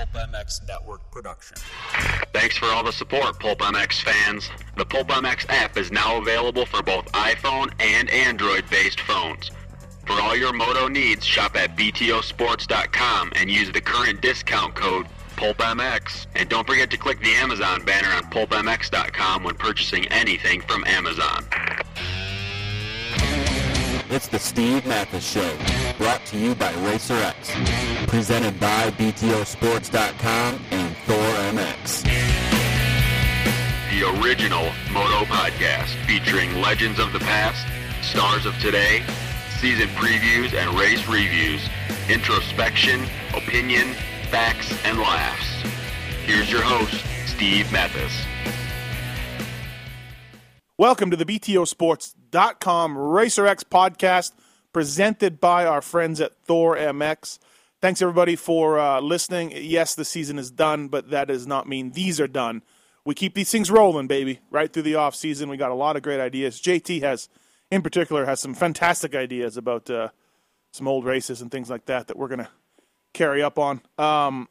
Pulp MX Network production. Thanks for all the support, Pulp MX fans. The Pulp MX app is now available for both iPhone and Android-based phones. For all your moto needs, shop at btosports.com and use the current discount code PulpMX. And don't forget to click the Amazon banner on pulpmx.com when purchasing anything from Amazon. It's the Steve Matthes Show, brought to you by RacerX, presented by BTOsports.com and Thor MX. The original Moto Podcast featuring legends of the past, stars of today, season previews and race reviews, introspection, opinion, facts, and laughs. Here's your host, Steve Matthes. Welcome to the BTOsports.com RacerX podcast presented by our friends at Thor MX. Thanks everybody for uh, listening. Yes, the season is done, but that does not mean these are done. We keep these things rolling, baby, right through the off season. We got a lot of great ideas. JT has, in particular, has some fantastic ideas about uh, some old races and things like that that we're to carry up on. Um,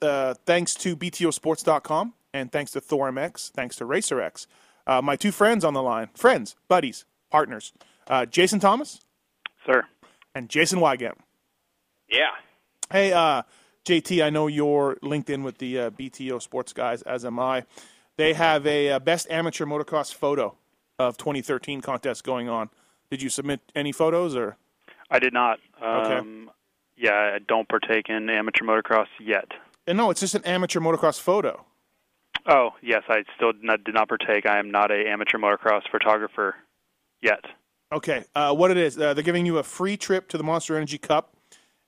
uh, thanks to BTOsports.com and thanks to Thor MX, thanks to RacerX. Uh, my two friends on the line, friends, buddies, partners, uh, Jason Thomas Sir. and Jason Weigandt. Yeah. Hey, uh, JT, I know you're linked in with the uh, BTO Sports guys, as am I. They have a uh, best amateur motocross photo of 2013 contest going on. Did you submit any photos or? I did not. Okay. Um, Yeah, I don't partake in amateur motocross yet. Uh, no, it's just an amateur motocross photo. Oh, yes, I still did not, did not partake. I am not a amateur motocross photographer yet. Okay, uh, what it is? Uh, they're giving you a free trip to the Monster Energy Cup,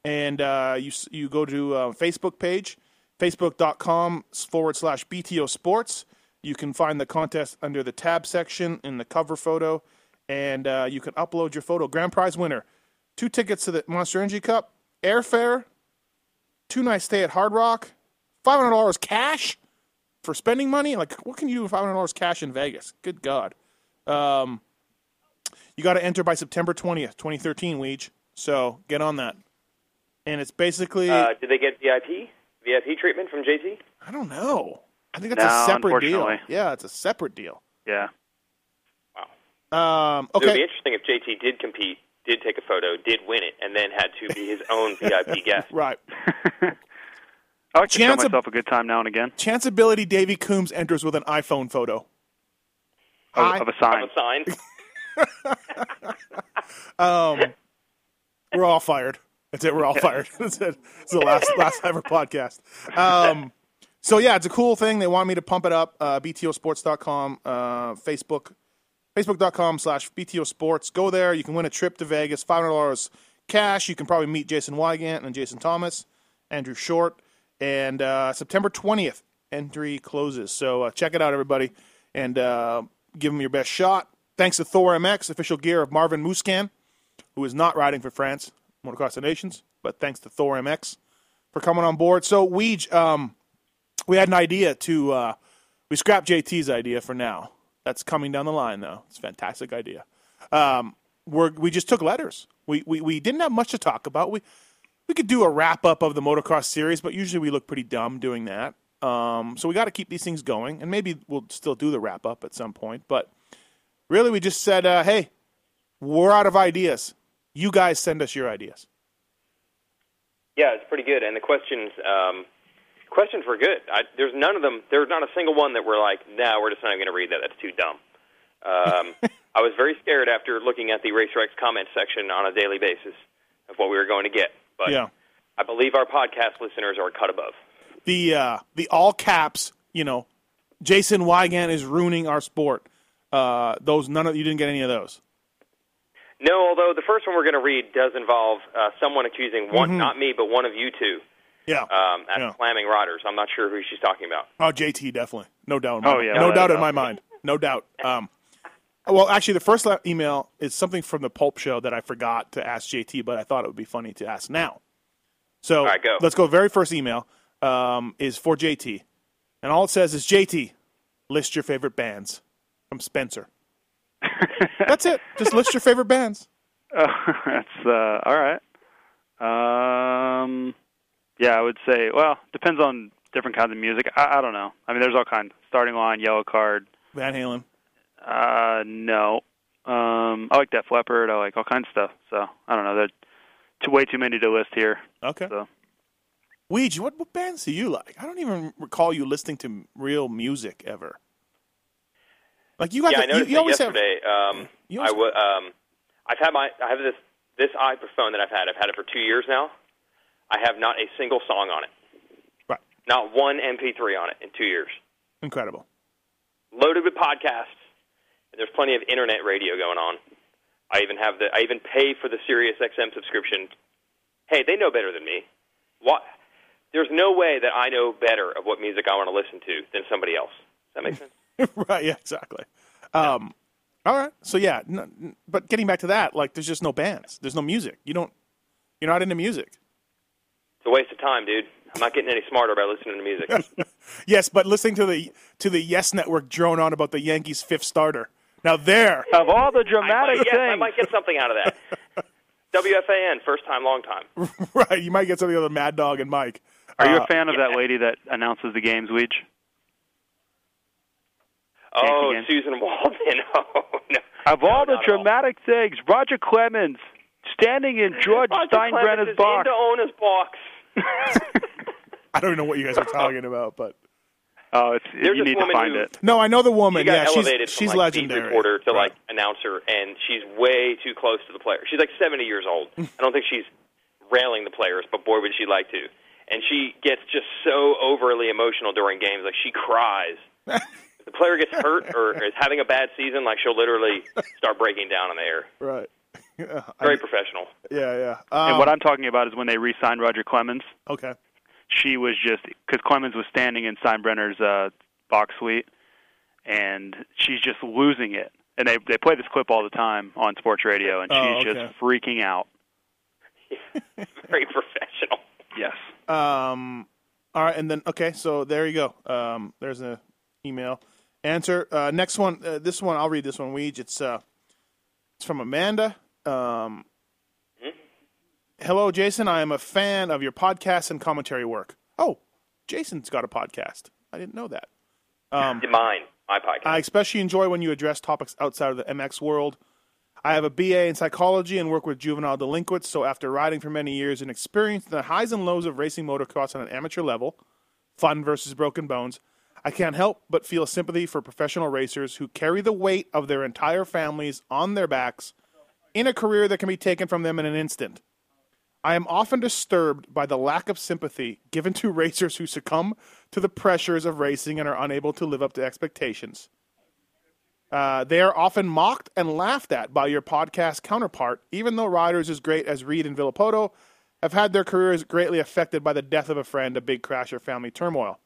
and uh, you you go to uh, Facebook page, facebook.com forward slash BTO Sports. You can find the contest under the tab section in the cover photo, and uh, you can upload your photo. Grand prize winner: two tickets to the Monster Energy Cup, airfare, two nights stay at Hard Rock, five hundred dollars cash for spending money. Like, what can you do with five hundred dollars cash in Vegas? Good God. Um, you got to enter by September 20th, 2013, Weege. So get on that. And it's basically, Uh, did they get VIP? VIP treatment from JT? I don't know. I think it's No, a separate deal. Yeah, it's a separate deal. Yeah. Um, It would be interesting if JT did compete, did take a photo, did win it, and then had to be his own VIP guest. Right. I like to show Chance of- myself a good time now and again. Chanceability Davey Coombs enters with an iPhone photo. Of, of a Of a sign. Um, we're all fired. That's it. We're all fired. That's it. It's the last last ever podcast. Um, so yeah, it's a cool thing. They want me to pump it up. Uh, BTOsports.com, uh, Facebook, Facebook.com slash BTO Sports. Go there. You can win a trip to Vegas. Five hundred dollars cash. You can probably meet Jason Weigandt and Jason Thomas, Andrew Short, and uh, September twentieth entry closes. So uh, check it out, everybody, and uh, give them your best shot. Thanks to Thor MX, official gear of Marvin Musquin who is not riding for France, Motocross of Nations, but thanks to Thor MX for coming on board. So, Weege, um, we had an idea to, uh, we scrapped JT's idea for now. That's coming down the line, though. It's a fantastic idea. Um, we're, we just took letters. We, we, we didn't have much to talk about. We, we could do a wrap up of the motocross series, but usually we look pretty dumb doing that. Um, so we got to keep these things going, and maybe we'll still do the wrap up at some point. But really, we just said, uh, hey, we're out of ideas. You guys send us your ideas. Yeah, it's pretty good. And the questions, um, questions were good. I, there's none of them. There's not a single one that we're like, no, we're just not going to read that. That's too dumb. Um, I was very scared after looking at the RacerX comment section on a daily basis of what we were going to get. But Yeah. I believe our podcast listeners are cut above. The uh, the all caps, you know, Jason Weigandt is ruining our sport. Uh, those none of you didn't get any of those. No, although the first one we're going to read does involve uh, someone accusing one, not me, but one of you two, Yeah. um, as Yeah. slamming riders. I'm not sure who she's talking about. Oh, JT definitely, no doubt. In my Oh, yeah. no No, doubt in my mind, no doubt. Um, well, actually, the first email is something from the Pulp Show that I forgot to ask JT, but I thought it would be funny to ask now. So All right, go. let's go. Very first email um, is for JT, and all it says is JT, list your favorite bands from Spencer. That's it. Just list your favorite bands. Oh, that's uh, all right. Um, Yeah, I would say. Well, depends on different kinds of music. I, I don't know. I mean, there's all kinds. Starting line, Yellowcard. Van Halen. Uh, no. Um, I like Def Leppard. I like all kinds of stuff. So I don't know. There's too, way too many to list here. Okay. So Ouija, what, what bands do you like? I don't even recall you listening to real music ever. Like you got yeah, the, I noticed you, you that always have yesterday. um, you I always- w- um, I've had my I have this this iPhone that I've had. I've had it for two years now. I have not a single song on it. Right. Not one MP3 on it in two years. incredible. Loaded with podcasts. And there's plenty of internet radio going on. I even have the I even pay for the Sirius XM subscription. Hey, they know better than me. What? There's no way that I know better of what music I want to listen to than somebody else. Does that make sense? right, yeah, exactly. Um, all right, so yeah, n- n- but getting back to that, like, there's just no bands, there's no music. You don't, you're not into music. It's a waste of time, dude. I'm not getting any smarter by listening to music. Yes, but listening to the to the Yes Network drone on about the Yankees' fifth starter. Now there, of all the I dramatic might, yes, I might get something out of that. WFAN, first time, long time. right, you might get something out of Mad Dog and Mike. are you Uh, a fan of that lady that announces the games, Weege? Oh, again. Suzyn Waldman. Oh, no. Of all No, the not at all. dramatic things, Roger Clemens standing in George Roger Clemens Steinbrenner's is box. into Ona's box. I don't know what you guys are talking about, but Oh, it's There's you need to find who- it. no, I know the She woman. got yeah, she's elevated from she's like legendary. beat reporter to Right. like announcer, and she's way too close to the player. She's like 70 years old. I don't think she's railing the players, but boy, would she like to. And she gets just so overly emotional during games, like she cries. If the player gets hurt or is having a bad season, like she'll literally start breaking down on the air. right. Yeah, I- Very professional. yeah, yeah. Um, and what I'm talking about is when they re-signed Roger Clemens. okay. She was just because Clemens was standing in Steinbrenner's uh, box suite, and she's just losing it. And they they play this clip all the time on sports radio, and she's Oh, okay. just freaking out. Very professional. Yes. Um, all right, and then okay, so there you go. Um, there's an email answer. Uh, next one, uh, this one I'll read. This one, Weege. It's uh, it's from Amanda. Um, hello, Jason. I am a fan of your podcast and commentary work. Oh, Jason's got a podcast. I didn't know that. Um, Mine, my podcast. I especially enjoy when you address topics outside of the MX world. I have a BA in psychology and work with juvenile delinquents, so after riding for many years and experiencing the highs and lows of racing motocross on an amateur level, fun versus broken bones, I can't help but feel sympathy for professional racers who carry the weight of their entire families on their backs in a career that can be taken from them in an instant. I am often disturbed by the lack of sympathy given to racers who succumb to the pressures of racing and are unable to live up to expectations. Uh, they are often mocked and laughed at by your podcast counterpart, even though riders as great as Reed and Villopoto have had their careers greatly affected by the death of a friend, a big crash, or family turmoil.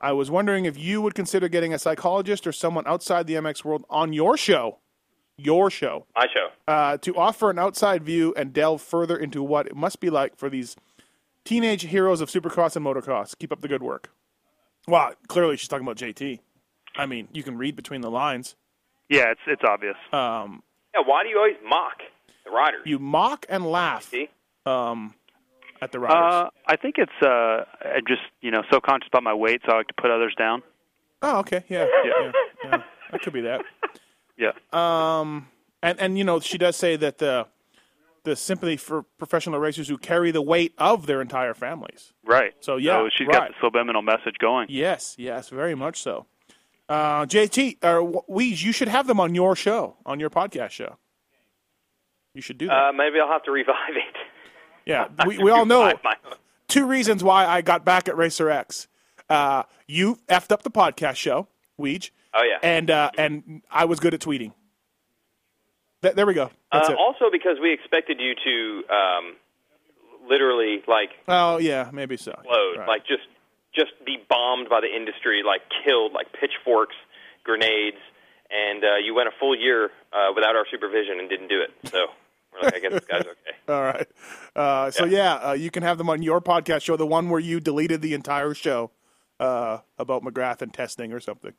I was wondering if you would consider getting a psychologist or someone outside the MX world on your show, your show, my show. uh, to offer an outside view and delve further into what it must be like for these teenage heroes of supercross and motocross. Keep up the good work. Well, clearly she's talking about JT. I mean, you can read between the lines. Yeah, it's it's obvious. Um, Yeah, why do you always mock the riders? you mock and laugh See? um, at the riders. Uh, I think it's uh, I'm just you know so conscious about my weight, so I like to put others down. oh, okay, yeah, yeah, yeah, yeah. that could be that. Yeah. Um, and and you know she does say that the the sympathy for professional racers who carry the weight of their entire families. Right. So, yeah, so she's right. got the subliminal message going. Yes, yes, very much so. Uh, JT or Weege, you should have them on your show, on your podcast show. You should do that. Uh, maybe I'll have to revive it. Yeah, we, we all know Revive my own. two reasons why I got back at Racer X. Uh, you effed up the podcast show, Weege, Oh yeah. and uh, and I was good at tweeting. Th- there we go. That's uh, it. also, because we expected you to um, literally like Oh yeah, maybe so. explode, Right. like just just be bombed by the industry, like killed, like pitchforks, grenades, and uh, you went a full year uh, without our supervision and didn't do it. So like, I guess this guy's okay. All right. Uh, so yeah, uh, you can have them on your podcast show, the one where you deleted the entire show uh, about McGrath and testing or something.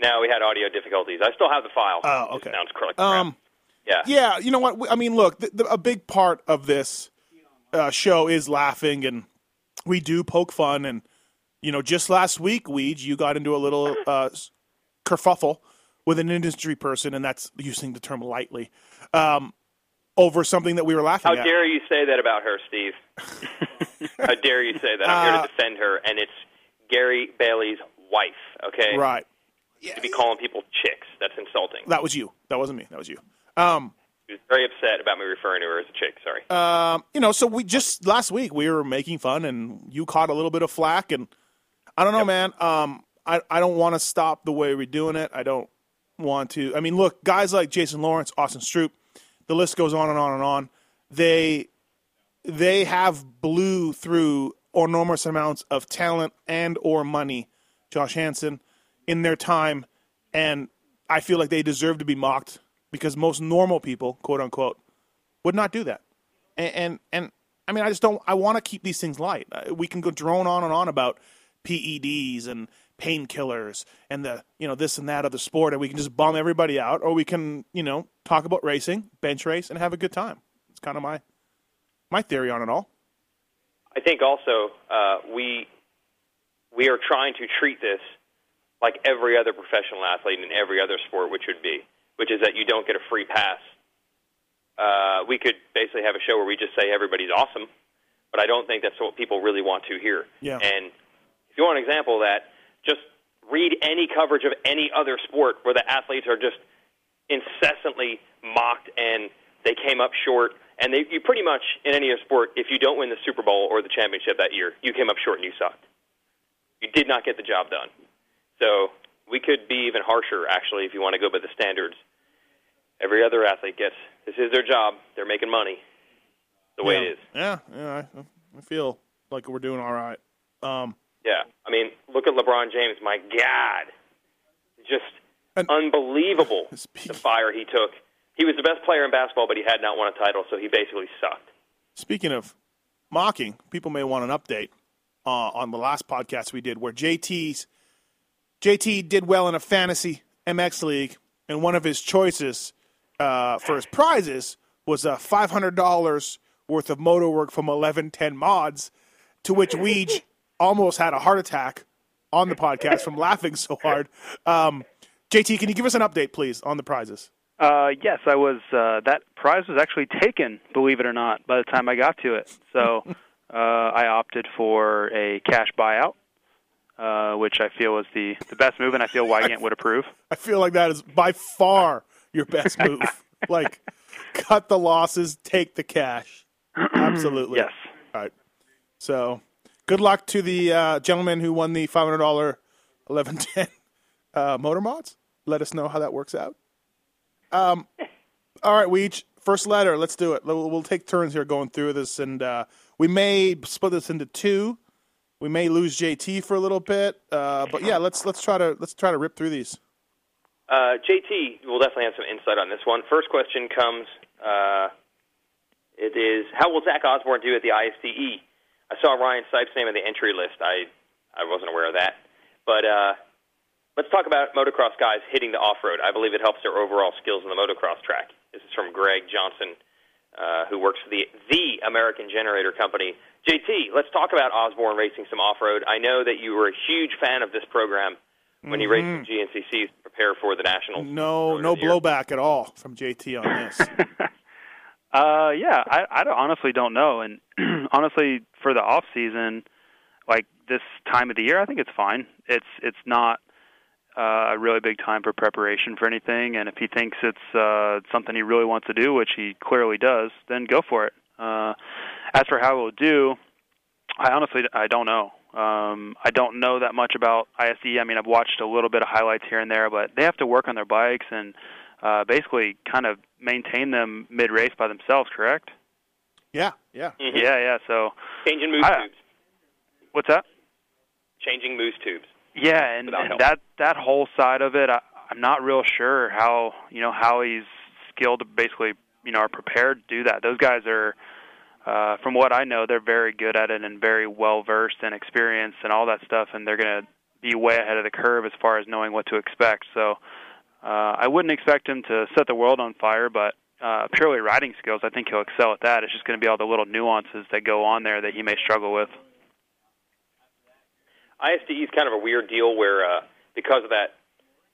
Now we had audio difficulties. I still have the file. Oh, It okay. Sounds correct. Um, yeah. yeah, you know what? I mean, look, the, the, a big part of this uh, show is laughing and we do poke fun, and you know, just last week, Weege, you got into a little uh, kerfuffle with an industry person, and that's using the term lightly, um, over something that we were laughing How at. How dare you say that about her, Steve? How dare you say that? I'm here Uh, to defend her, and it's Gary Bailey's wife. Okay, Right. to be calling people chicks. That's insulting. That was you. That wasn't me. That was you. Um, She was very upset about me referring to her as a chick. Sorry. um, you know, so we just last week we were making fun, and you caught a little bit of flack, and I don't know, man. Um, I I don't want to stop the way we're doing it. I don't want to. I mean, look, guys like Jason Lawrence, Austin Stroupe, the list goes on and on and on. They they have blew through enormous amounts of talent and or money, Josh Hansen, in their time, and I feel like they deserve to be mocked because most normal people, quote unquote, would not do that. And and, and I mean, I just don't. I want to keep these things light. Uh, We can go drone on and on about PEDs and painkillers and the you know this and that of the sport, and we can just bum everybody out, or we can you know talk about racing, bench race, and have a good time. It's kind of my my theory on it all. I think also uh, we we are trying to treat this like every other professional athlete in every other sport, which would be, which is that you don't get a free pass. Uh, we could basically have a show where we just say everybody's awesome, but I don't think that's what people really want to hear. Yeah. And if you want an example of that, just read any coverage of any other sport where the athletes are just incessantly mocked and they came up short. And they, you pretty much in any other sport, if you don't win the Super Bowl or the championship that year, you came up short and you sucked. You did not get the job done. So we could be even harsher, actually, if you want to go by the standards. Every other athlete gets this is their job. They're making money. The way yeah. it is. Yeah, yeah. I, I feel like we're doing all right. Um, Yeah. I mean, look at LeBron James. My God, just And- unbelievable Speak- the fire he took. He was the best player in basketball, but he had not won a title, so he basically sucked. Speaking of mocking, people may want an update uh, on the last podcast we did, where JT's JT did well in a fantasy MX league, and one of his choices uh, for his prizes was a five hundred dollars worth of motor work from eleven ten mods, to which Weege almost had a heart attack on the podcast from laughing so hard. Um, JT, can you give us an update, please, on the prizes? Uh, yes, I was. Uh, that prize was actually taken, believe it or not, by the time I got to it. So uh, I opted for a cash buyout, uh, which I feel was the, the best move, and I feel Weigandt would approve. I feel like that is by far your best move. like, cut the losses, take the cash. Absolutely. Yes. All right. So, good luck to the uh, gentleman who won the five hundred dollar eleven ten uh, motor mods. Let us know how that works out. Um. All right, Weege. First letter. Let's do it. We'll, we'll take turns here going through this, and uh, we may split this into two. We may lose JT for a little bit, uh, but yeah, let's let's try to let's try to rip through these. Uh, JT will definitely have some insight on this one. First question comes. Uh, it is how will Zach Osborne do at the ISDE? I saw Ryan Sipes' name in the entry list. I I wasn't aware of that, but uh, let's talk about motocross guys hitting the off road. I believe it helps their overall skills in the motocross track. This is from Greg Johnson, uh, who works for the the American Generator Company. JT, let's talk about Osborne racing some off road. I know that you were a huge fan of this program when you raced the GNCC to prepare for the national. No, no blowback at all from JT on this. Uh, yeah, I, I honestly don't know, and honestly, for the off season, like this time of the year, I think it's fine. It's it's not uh, a really big time for preparation for anything, and if he thinks it's uh, something he really wants to do, which he clearly does, then go for it. Uh, as for how it'll do, I honestly I don't know. Um, I don't know that much about ISE. I mean, I've watched a little bit of highlights here and there, but they have to work on their bikes and uh, basically kind of maintain them mid race by themselves. Correct? yeah, yeah. Mhm. Yeah, yeah. So Changing moose I- tubes. what's that? Changing mousse tubes. Yeah, and, and that that whole side of it, I, I'm not real sure how you know how he's skilled to basically you know are prepared to do that. Those guys are, uh, from what I know, they're very good at it and very well versed and experienced and all that stuff, and they're going to be way ahead of the curve as far as knowing what to expect. So uh, I wouldn't expect him to set the world on fire, but uh, purely riding skills, I think he'll excel at that. It's just going to be all the little nuances that go on there that he may struggle with. ISDE is kind of a weird deal where uh, because of that,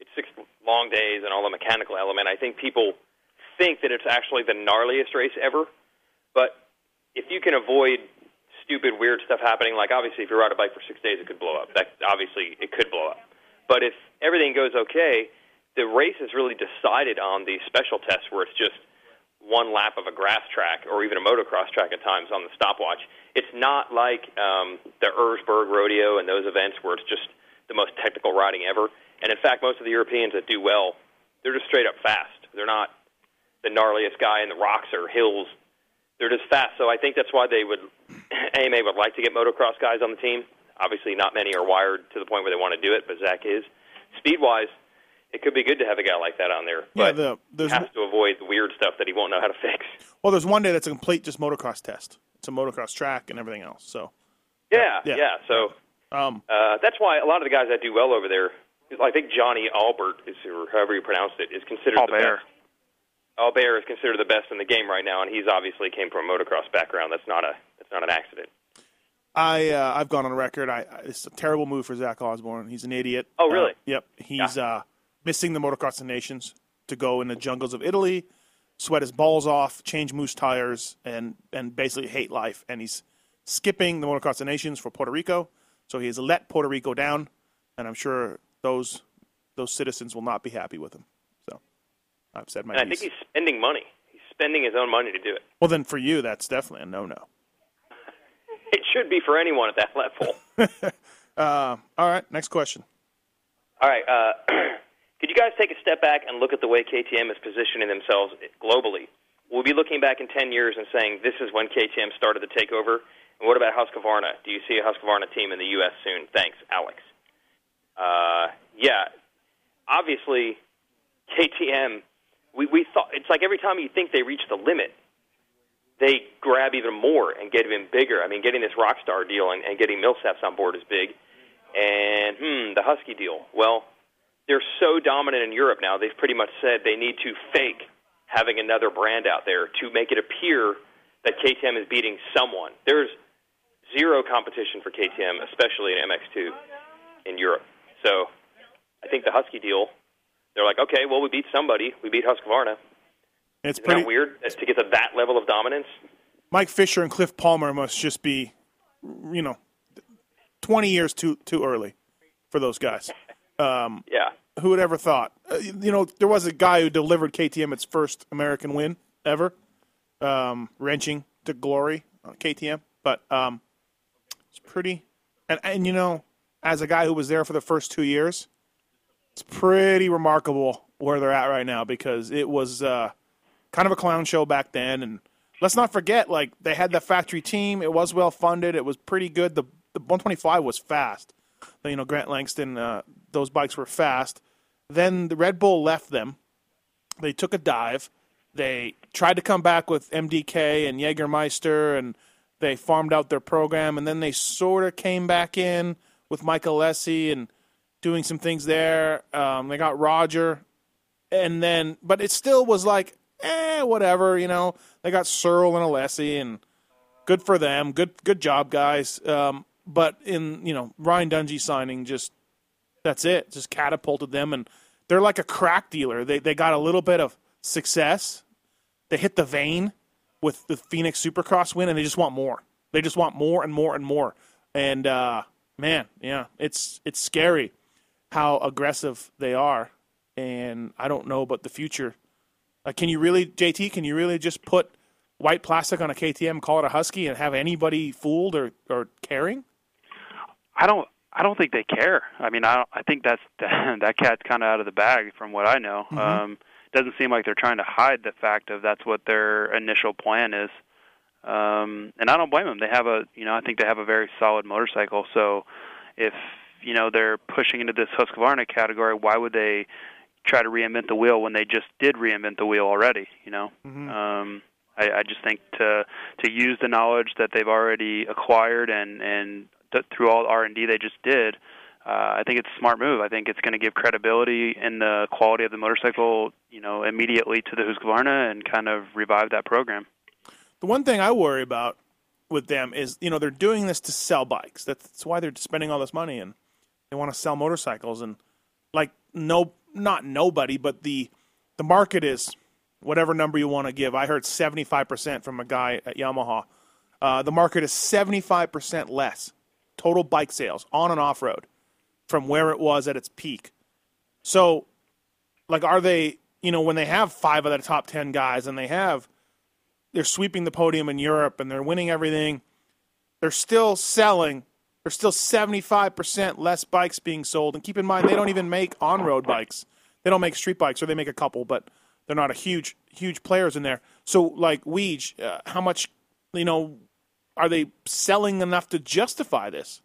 it's six long days and all the mechanical element. I think people think that it's actually the gnarliest race ever, but if you can avoid stupid, weird stuff happening, like obviously if you ride a bike for six days, it could blow up. That obviously it could blow up. But if everything goes okay, the race is really decided on the special tests where it's just one lap of a grass track or even a motocross track at times on the stopwatch. It's not like um, the Erzberg Rodeo and those events where it's just the most technical riding ever. And in fact, most of the Europeans that do well, they're just straight up fast. They're not the gnarliest guy in the rocks or hills. They're just fast. So I think that's why they would AMA would like to get motocross guys on the team. Obviously, not many are wired to the point where they want to do it, but Zach is. Speed wise, it could be good to have a guy like that on there, Yeah, but the, there's has to avoid the weird stuff that he won't know how to fix. well, there's one day that's a complete just motocross test. It's a motocross track and everything else. So, Yeah, Yeah. yeah. So um, uh, that's why a lot of the guys that do well over there, I think Johnny Albert is, or however you pronounce it, is considered the best. Albert is considered the best in the game right now, and he's obviously came from a motocross background. That's not a that's not an accident. I uh, I've gone on record. I, I it's a terrible move for Zach Osborne. He's an idiot. Oh, really? Uh, yep. He's uh, missing the motocross of nations to go in the jungles of Italy, sweat his balls off, change mousse tires, and and basically hate life. And he's skipping the motocross of nations for Puerto Rico. So he has let Puerto Rico down, and I'm sure those those citizens will not be happy with him. So I've said my And I think he's spending money. He's spending his own money to do it. well, then for you, that's definitely a no-no. It should be for anyone at that level. Uh, all right, next question. All right. Uh, could you guys take a step back and look at the way KTM is positioning themselves globally? We'll be looking back in 10 years and saying this is when KTM started to take over. And what about Husqvarna? Do you see a Husqvarna team in the U.S. soon? Thanks, Alex. Uh, yeah, obviously, KTM. We we thought it's like every time you think they reach the limit, they grab even more and get even bigger. I mean, getting this Rockstar deal and, and getting Millsaps on board is big. And hmm, the Husky deal. Well, they're so dominant in Europe now. They've pretty much said they need to fake having another brand out there to make it appear that KTM is beating someone. There's zero competition for KTM, especially in MX2 in Europe. So I think the Husky deal, they're like, okay, well, we beat somebody. We beat Husqvarna. It's Isn't pretty that weird that- to get to that level of dominance? Mike Fisher and Cliff Palmer must just be, you know, twenty years too too early for those guys. Um, Yeah. who would ever thought? Uh, you know, there was a guy who delivered KTM its first American win ever, um, wrenching to glory on KTM. But um, it's pretty, and and you know, as a guy who was there for the first two years, it's pretty remarkable where they're at right now because it was uh, kind of a clown show back then, and let's not forget, like they had the factory team. It was well funded. It was pretty good. The the 125 was fast. You know, Grant Langston, uh, those bikes were fast. Then the Red Bull left them. They took a dive. They tried to come back with MDK and Jägermeister, and they farmed out their program. And then they sort of came back in with Mike Alessi and doing some things there. Um, they got Roger, and then, but it still was like, eh, whatever. You know, they got Searle and Alessi, and good for them. Good, good job, guys. Um, but in you know Ryan Dungey signing, just that's it. Just catapulted them, and they're like a crack dealer. They they got a little bit of success. They hit the vein with the Phoenix Supercross win, and they just want more. They just want more and more and more. And uh, man, yeah, it's it's scary how aggressive they are. And I don't know about the future. Like, can you really, JT? Can you really just put white plastic on a KTM, call it a Husky, and have anybody fooled or or caring? I don't. I don't think they care. I mean, I don't, I think that's that cat's kind of out of the bag from what I know. Mm-hmm. Um, doesn't seem like they're trying to hide the fact of that's what their initial plan is. Um, and I don't blame them. They have a, you know, I think they have a very solid motorcycle. So if you know they're pushing into this Husqvarna category, why would they try to reinvent the wheel when they just did reinvent the wheel already? You know. Um, I, I just think to to use the knowledge that they've already acquired and and th- through all R and D they just did, uh, I think it's a smart move. I think it's going to give credibility in the quality of the motorcycle, you know, immediately to the Husqvarna and kind of revive that program. The one thing I worry about with them is you know they're doing this to sell bikes. That's why they're spending all this money and they want to sell motorcycles and like no not nobody but the the market is whatever number you want to give. I heard 75% from a guy at Yamaha. Uh, the market is 75% less total bike sales on and off road from where it was at its peak. So, like, are they, you know, when they have five of the top 10 guys and they have, they're sweeping the podium in Europe and they're winning everything, they're still selling. There's still 75% less bikes being sold. And keep in mind, they don't even make on road bikes. They don't make street bikes, or they make a couple, but they're not a huge, huge players in there. So, like Weege, uh, how much, you know, are they selling enough to justify this?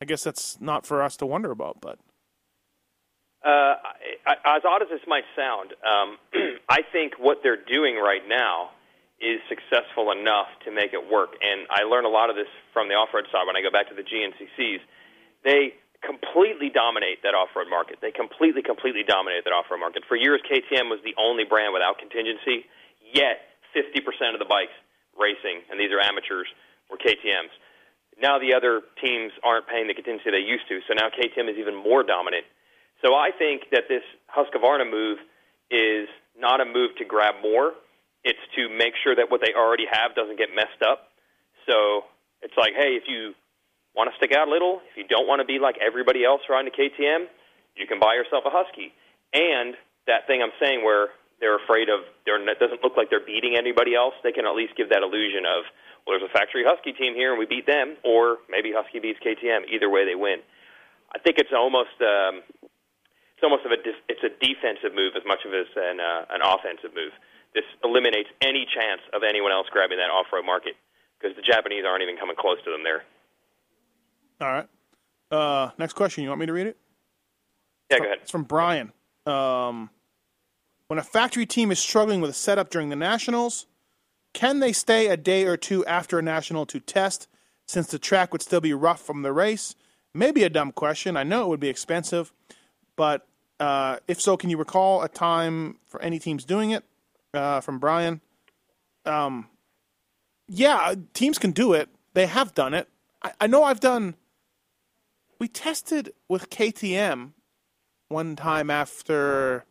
I guess that's not for us to wonder about, but. Uh, as odd as this might sound, um, I think what they're doing right now is successful enough to make it work. And I learned a lot of this from the off-road side when I go back to the GNCCs. They completely dominate that off-road market. They completely, completely dominate that off-road market. For years, KTM was the only brand without contingency. Yet, 50% of the bikes racing, and these are amateurs, were KTM's. Now the other teams aren't paying the contingency they used to, so now KTM is even more dominant. So I think that this Husqvarna move is not a move to grab more. It's to make sure that what they already have doesn't get messed up. So it's like, hey, if you want to stick out a little, if you don't want to be like everybody else riding a KTM, you can buy yourself a Husky. And that thing I'm saying where they're afraid of, they're, it doesn't look like they're beating anybody else, they can at least give that illusion of, well, there's a factory Husky team here and we beat them, or maybe Husky beats KTM. Either way, they win. I think it's almost um, it's almost of a it's a defensive move as much of as an uh, an offensive move. This eliminates any chance of anyone else grabbing that off-road market because the Japanese aren't even coming close to them there. All right. Uh, next question. You want me to read it? Yeah, go ahead. It's from Brian. Um, when a factory team is struggling with a setup during the nationals, can they stay a day or two after a national to test since the track would still be rough from the race? Maybe a dumb question. I know it would be expensive, but uh, if so, can you recall a time for any teams doing it? Uh, from Brian. Um, yeah, teams can do it. They have done it. I, I know I've done. We tested with KTM one time after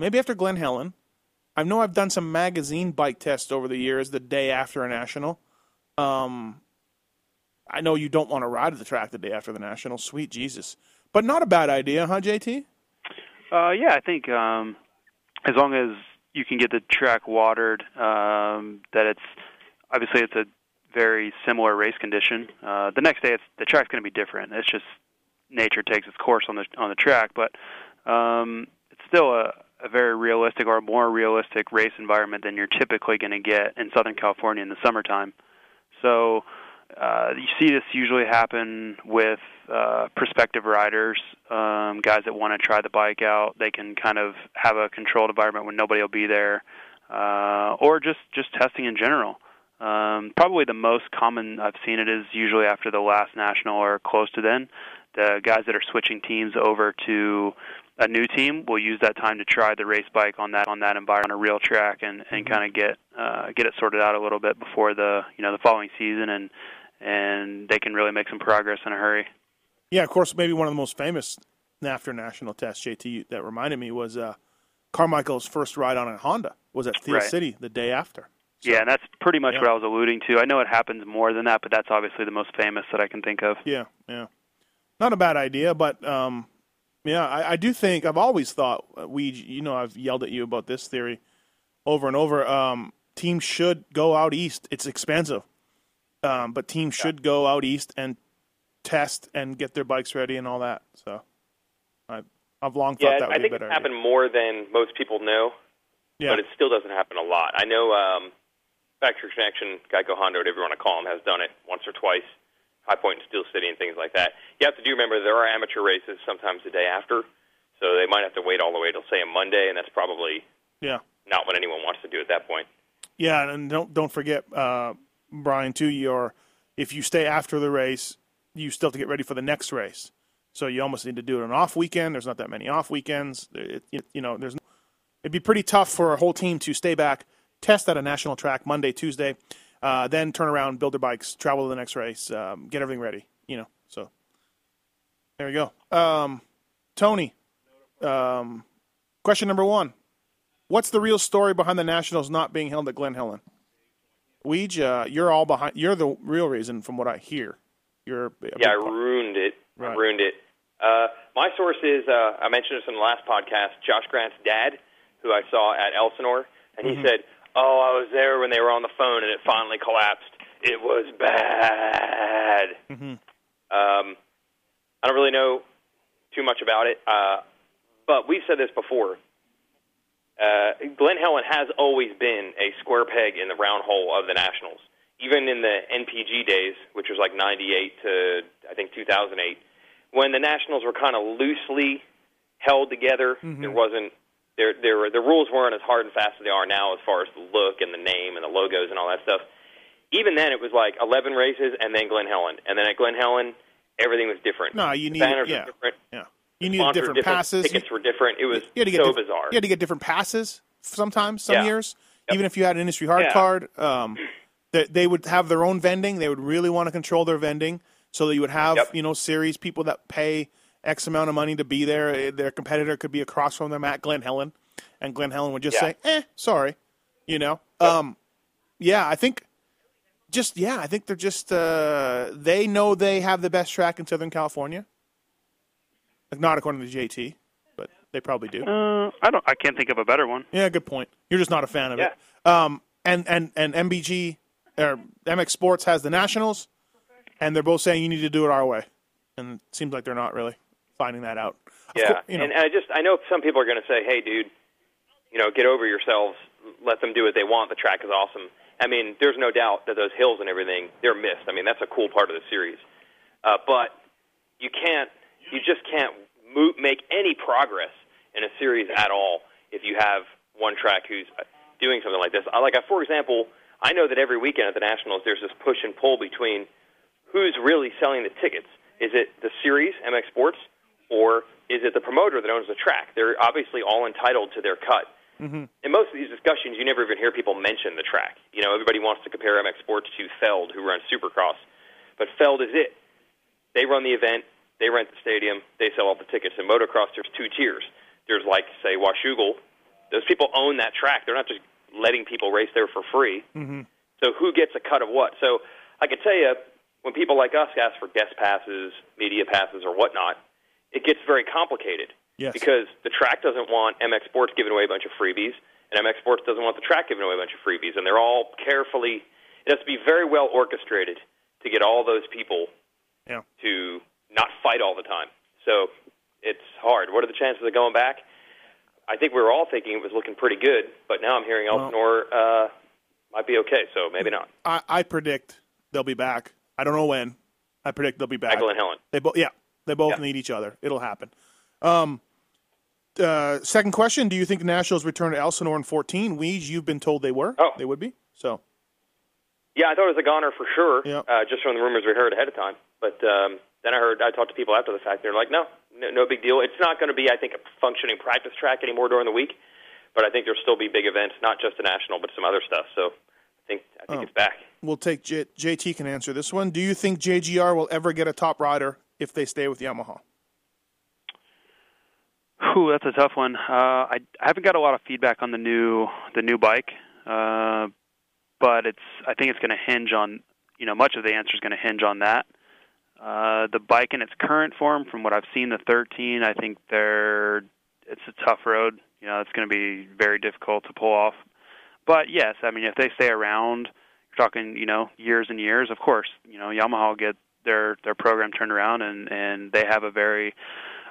maybe after Glen Helen. I know I've done some magazine bike tests over the years, the day after a national. Um, I know you don't want to ride at the track the day after the national. Sweet Jesus, but not a bad idea, huh, JT? Uh, yeah, I think um, as long as you can get the track watered, um, that it's obviously it's a very similar race condition. Uh, the next day, it's, the track's going to be different. It's just nature takes its course on the on the track, but um, it's still a a very realistic or more realistic race environment than you're typically going to get in Southern California in the summertime. So uh, you see this usually happen with uh, prospective riders, um, guys that want to try the bike out. They can kind of have a controlled environment when nobody will be there, uh, or just just testing in general. Um, probably the most common I've seen it is usually after the last national or close to then. The guys that are switching teams over to a new team will use that time to try the race bike on that on that environment on a real track and and mm-hmm. kind of get uh, get it sorted out a little bit before the you know the following season and and they can really make some progress in a hurry. Yeah, of course. Maybe one of the most famous after national test JT that reminded me was uh, Carmichael's first ride on a Honda was at Steel right. City the day after. So, yeah, and that's pretty much yeah. what I was alluding to. I know it happens more than that, but that's obviously the most famous that I can think of. Yeah, yeah. Not a bad idea, but um, yeah, I, I, do think I've always thought uh, we, you know, I've yelled at you about this theory over and over. Um, teams should go out east. It's expensive, um, but teams yeah. should go out east and test and get their bikes ready and all that. So, I, I've long thought yeah, that would I be think better it's happened more than most people know, yeah. but it still doesn't happen a lot. I know um, Factory Connection, Geico Honda, whatever you want to call them, has done it once or twice. High Point and Steel City and things like that. You have to do remember there are amateur races sometimes the day after, so they might have to wait all the way till say a Monday, and that's probably yeah not what anyone wants to do at that point. Yeah, and don't don't forget, uh, Brian, too. Your if you stay after the race, you still have to get ready for the next race. So you almost need to do it on off weekend. There's not that many off weekends. It, it, you know, there's it'd be pretty tough for a whole team to stay back, test at a national track Monday, Tuesday. Uh, then turn around, build their bikes, travel to the next race, um, get everything ready. You know, so there you go. Um, Tony, um, question number one: What's the real story behind the Nationals not being held at Glen Helen? Weege, uh, you're all behind. You're the real reason, from what I hear. You're Yeah, I ruined it. Right. I ruined it. Uh, my source is uh, I mentioned this in the last podcast. Josh Grant's dad, who I saw at Elsinore, and he said, "Oh, I was there when they were on the phone, and it finally collapsed. It was bad." Mhm. Um, I don't really know too much about it, uh, but we've said this before. Uh, Glen Helen has always been a square peg in the round hole of the Nationals. Even in the NPG days, which was like 98 to, I think, 2008, when the Nationals were kind of loosely held together, there wasn't, there, there were, the rules weren't as hard and fast as they are now as far as the look and the name and the logos and all that stuff. Even then, it was like 11 races and then Glen Helen. And then at Glen Helen, everything was different. No, you need banners yeah, were different. yeah. You needed Sponsors different, different. passes. Tickets were different. It was you had to get so diff- bizarre. You had to get different passes sometimes, some Yeah. years. Yep. Even if you had an industry hard Yeah. card, um, they, they would have their own vending. They would really want to control their vending, so that you would have Yep. you know series people that pay X amount of money to be there. Eh, Their competitor could be across from them at Glen Helen, and Glen Helen would just Yeah. say, "Eh, sorry," you know. Um, yeah, I think. Just yeah, I think they're just uh, they know they have the best track in Southern California. Like, Not according to JT, but they probably do. Uh, I don't. I can't think of a better one. Yeah, good point. You're just not a fan of Yeah. it. Um, and and and MBG or MX Sports has the Nationals, and they're both saying you need to do it our way, and it seems like they're not really finding that out. Yeah, cour- you know, and, and I just I know some people are going to say, "Hey, dude, you know, get over yourselves. Let them do what they want. The track is awesome." I mean, there's no doubt that those hills and everything they're missed. I mean, that's a cool part of the series. Uh, but you can't, you just can't mo- make any progress in a series at all if you have one track who's uh, doing something like this. I, like, I, for example, I know that every weekend at the Nationals there's this push and pull between who's really selling the tickets. Is it the series, MX Sports, or is it the promoter that owns the track? They're obviously all entitled to their cut. Mm-hmm. In most of these discussions, you never even hear people mention the track. You know, everybody wants to compare MX Sports to Feld, who runs Supercross, but Feld is it. They run the event, they rent the stadium, they sell all the tickets. In motocross, there's two tiers. There's like, say, Washougal. Those people own that track. They're not just letting people race there for free. Mhm. So who gets a cut of what? So I can tell you, when people like us ask for guest passes, media passes, or whatnot, it gets very complicated Yes. because the track doesn't want MX Sports giving away a bunch of freebies, and MX Sports doesn't want the track giving away a bunch of freebies, and they're all carefully. It has to be very well orchestrated to get all those people Yeah. to not fight all the time. So it's hard. What are the chances of going back? I think we were all thinking it was looking pretty good, but now I'm hearing Well- Elsinore uh, might be okay, so maybe not. I, I predict they'll be back. I don't know when. I predict they'll be back. Michael and Helen. They both, yeah, they both need each other. It'll happen. Um, uh, second question: Do you think the Nationals return to Elsinore in 14? Weege, you've been told they were. Oh. They would be. So Yeah, I thought it was a goner for sure, Yeah. uh, just from the rumors we heard ahead of time. But um, then I heard, I talked to people after the fact. They're like, no, no, no big deal. It's not going to be, I think, a functioning practice track anymore during the week. But I think there'll still be big events, not just the national, but some other stuff. So I think I think Oh. it's back. we'll take J- JT can answer this one. Do you think JGR will ever get a top rider if they stay with Yamaha? Whew, that's a tough one. Uh, I, I haven't got a lot of feedback on the new the new bike, uh, but it's I think it's going to hinge on you know much of the answer is going to hinge on that. Uh, the bike in its current form, from what I've seen, the 13, I think they're it's a tough road. You know, it's going to be very difficult to pull off. But yes, I mean, if they stay around, you're talking you know years and years. Of course, you know Yamaha will get their their program turned around, and and they have a very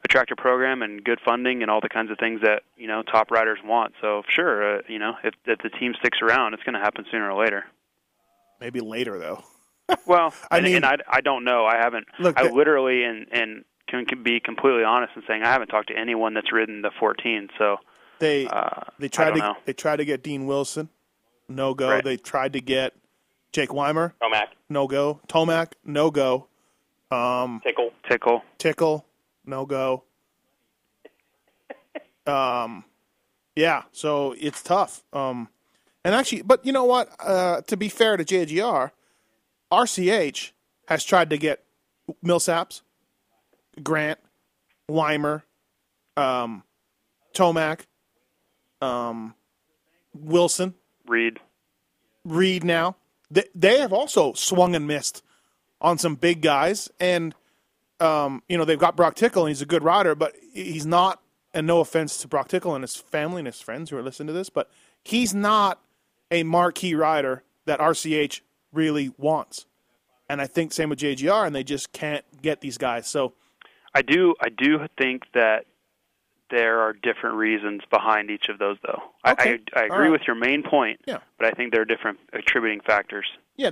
attractive program and good funding and all the kinds of things that you know top riders want. So sure, uh, you know if if the team sticks around, it's going to happen sooner or later. Maybe later though. Well, I and, mean- and I I don't know. I haven't. Look, I literally and and can, can be completely honest in saying I haven't talked to anyone that's ridden the 14. So They uh, they tried to know. they tried to get Dean Wilson, no go. Right. They tried to get Jake Weimer, Tomac, no go. Tomac, no go. Um, Tickle. Tickle. Tickle, no go. Um, yeah, so it's tough. Um, And actually, but you know what? Uh, to be fair to JGR, RCH has tried to get Millsaps, Grant, Weimer, um, Tomac, um, Wilson, Reed. Reed now. They, they have also swung and missed on some big guys. And, um, you know, they've got Brock Tickle, and he's a good rider, but he's not, and no offense to Brock Tickle and his family and his friends who are listening to this, but he's not a marquee rider that RCH really wants. And I think same with JGR, and they just can't get these guys. So I do I do think that there are different reasons behind each of those, though. Okay. I, I, I agree right. with your main point, Yeah. but I think there are different attributing factors. yeah,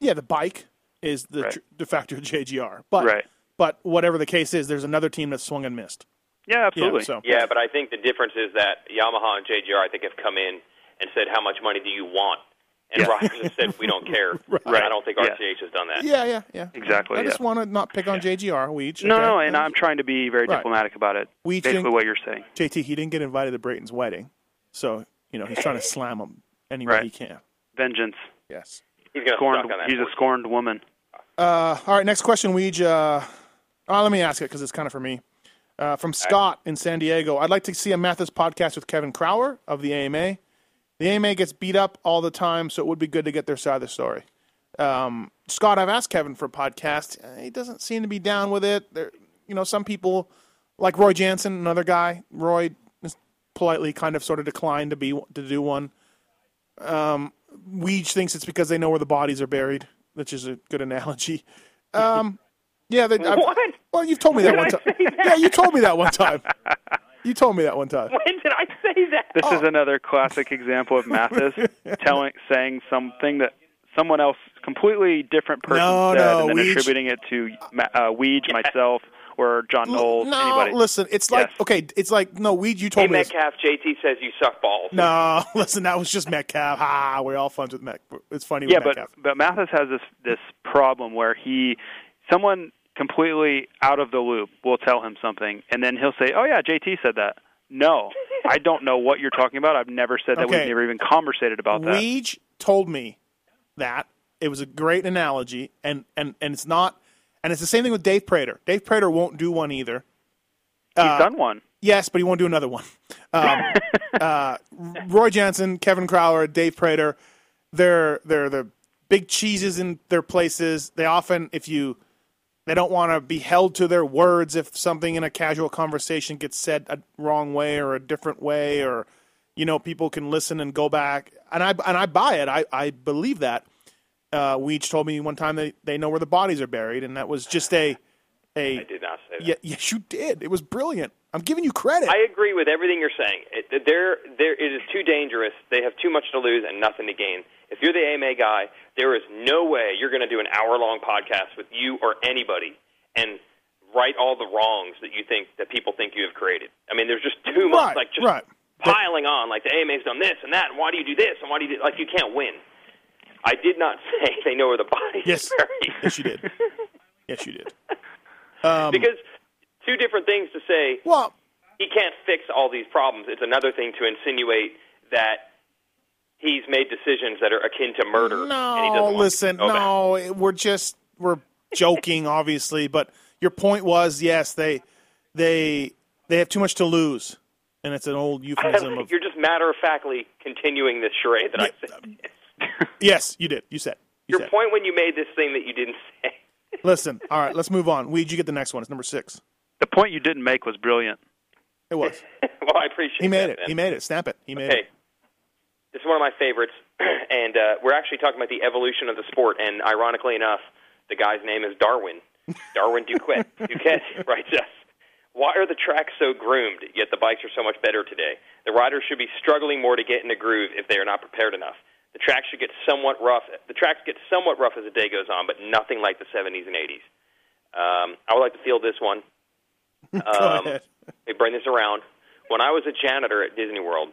yeah, the bike is the Right. tr- de facto JGR, but Right. but whatever the case is, there's another team that's swung and missed. Yeah, absolutely. Yeah, so Yeah, but I think the difference is that Yamaha and JGR, I think, have come in and said, "How much money do you want?" And Yeah. Riders have said, "We don't care." Right. I don't think Yeah. RCH has done that. yeah, yeah, yeah. Exactly, I just want to not pick on JGR. Weege. No, okay? no, and I'm trying to be very Right. diplomatic about it. We Basically, think- what you're saying. JT. He didn't get invited to Brayton's wedding, so you know he's trying to slam him any way Right. he can. Vengeance. Yes. He's going to Scorned. on that. He's a scorned woman. Uh, all right, next question, Weege. Uh, oh, let me ask it because it's kind of for me. Uh, from Scott in San Diego. I'd like to see a Matthes podcast with Kevin Crowther of the AMA. The AMA gets beat up all the time, so it would be good to get their side of the story. Um, Scott, I've asked Kevin for a podcast. He doesn't seem to be down with it. There, you know, some people like Roy Jansen, another guy. Roy politely kind of sort of declined to be to do one. Um, Weege thinks it's because they know where the bodies are buried, which is a good analogy. Um, yeah, they, What? well, you've told me that one time. Yeah, you told me that one time. You told me that one time. When did I say that? This Oh. is another classic example of Matthes telling, saying something that someone else, completely different person, No, said, no, and then Weege- attributing it to Ma- uh, Weege, myself, or John Knowles, no, anybody. listen, it's like Yes. okay, it's like no, Weege. You Hey, told me this. Metcalf, JT says you suck balls. No, listen, that was just Metcalf. Ah, we're all fun with Met. It's funny yeah, with but Metcalf. but Matthes has this this problem where he, someone completely out of the loop will tell him something, and then he'll say, "Oh yeah, JT said that." No, I don't know what you're talking about. I've never said that. Okay. We've never even conversated about that. Weege told me that it was a great analogy, and and and it's not, and it's the same thing with Dave Prater. Dave Prater won't do one either. He's uh, done one. Yes, but he won't do another one. Um, uh, Roy Jansen, Kevin Crowther, Dave Prater, they're they're the big cheeses in their places. They often, if you, they don't want to be held to their words if something in a casual conversation gets said a wrong way or a different way, or you know, people can listen and go back. And I and I buy it. I I believe that. Uh, Weege told me one time they they know where the bodies are buried, and that was just a a. I did not yes, you did. It was brilliant. I'm giving you credit. I agree with everything you're saying. It, they're, they're, it is too dangerous. They have too much to lose and nothing to gain. If you're the AMA guy, there is no way you're going to do an hour long podcast with you or anybody and right all the wrongs that you think that people think you have created. I mean, there's just too Right, much, like just right. piling on. Like the AMA's done this and that, and why do you do this and why do you do like you can't win. I did not say they know where the bodies Yes. buried. Yes, you did. Yes, you did. Um, because two different things to say well, he can't fix all these problems. It's another thing to insinuate that he's made decisions that are akin to murder. and he no, listen, to go back. no, we're just we're joking, obviously, but your point was yes, they they they have too much to lose, and it's an old euphemism of You're just matter of factly continuing this charade that I said. yes, you did, you said, you Your said. point when you made this thing that you didn't say. Listen, all right, let's move on. Weege, you get the next one. It's number six. The point you didn't make was brilliant. It was. well, I appreciate. It. He made that, it. man. He made it. Snap it. He made Okay. it. This is one of my favorites, and uh, we're actually talking about the evolution of the sport. And ironically enough, the guy's name is Darwin. Darwin Duquette. Duquette writes us. Why are the tracks so groomed, yet the bikes are so much better today? The riders should be struggling more to get in a groove if they are not prepared enough. The tracks should get somewhat rough. The tracks get somewhat rough as the day goes on, but nothing like the 70s and 80s. Um, I would like to field this one. Um. They bring this around. When I was a janitor at Disney World,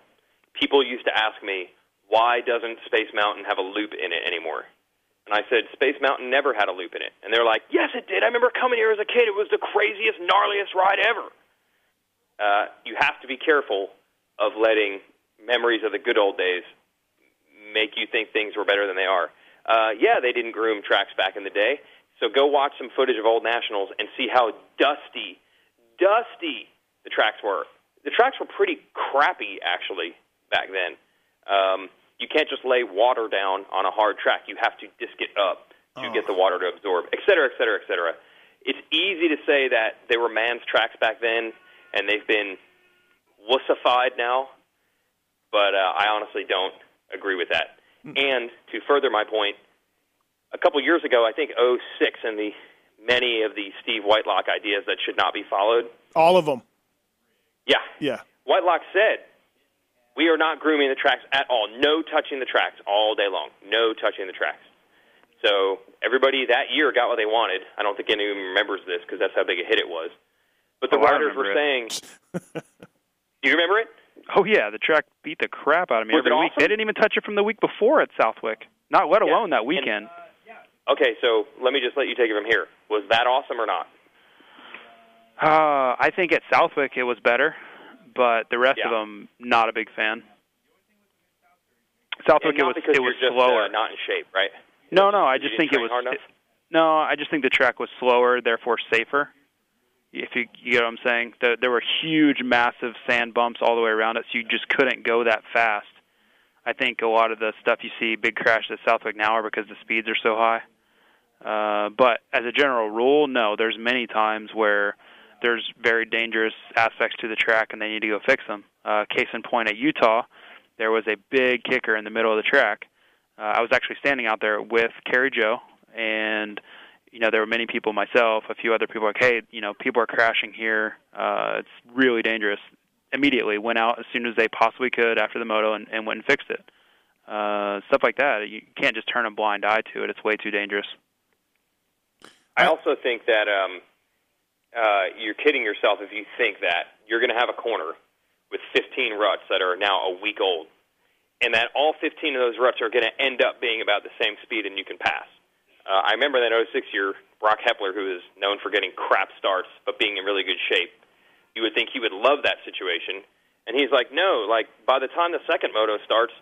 people used to ask me, why doesn't Space Mountain have a loop in it anymore? And I said, Space Mountain never had a loop in it. And they're like, yes, it did. I remember coming here as a kid. It was the craziest, gnarliest ride ever. Uh, you have to be careful of letting memories of the good old days make you think things were better than they are. Uh, yeah, they didn't groom tracks back in the day. So go watch some footage of old nationals and see how dusty, dusty the tracks were. The tracks were pretty crappy actually back then. Um, you can't just lay water down on a hard track. You have to disc it up to Oh. get the water to absorb, et cetera, et cetera, et cetera. It's easy to say that they were man's tracks back then, and they've been wussified now, but uh, I honestly don't agree with that. And to further my point, a couple years ago, I think 06, and the many of the Steve Whitelock ideas that should not be followed. All of them. Yeah, Yeah. Whitelock said, "We are not grooming the tracks at all. No touching the tracks all day long. No touching the tracks." So everybody that year got what they wanted. I don't think anyone remembers this because that's how big a hit it was. But the Oh, riders were remember saying, "Do you remember it?" Oh yeah, the track beat the crap out of me Was it every week. awesome? They didn't even touch it from the week before at Southwick. Not let Yeah, alone that and- weekend. Okay, so let me just let you take it from here. Was that awesome or not? Uh, I think at Southwick it was better, but the rest of them not a big fan. Southwick it was it was just slower. uh, not in shape, right? no, no, I just think it was enough? no, I just think the track was slower, therefore safer. If you you get what I'm saying, the, there were huge, massive sand bumps all the way around it, so you just couldn't go that fast. I think a lot of the stuff you see big crashes at Southwick now are because the speeds are so high. Uh, but as a general rule, no. There's many times where there's very dangerous aspects to the track, and they need to go fix them. Uh, case in point, at Utah, there was a big kicker in the middle of the track. Uh, I was actually standing out there with Carrie Joe, and you know there were many people, myself, a few other people, like, hey, you know, people are crashing here. Uh, it's really dangerous. Immediately went out as soon as they possibly could after the moto and, and went and fixed it. Uh, stuff like that. You can't just turn a blind eye to it. It's way too dangerous. I also think that um, uh, you're kidding yourself if you think that you're going to have a corner with 15 ruts that are now a week old, and that all 15 of those ruts are going to end up being about the same speed and you can pass. Uh, I remember that 06 year, Brock Hepler, who is known for getting crap starts but being in really good shape, you would think he would love that situation. And he's like, no, like by the time the second moto starts,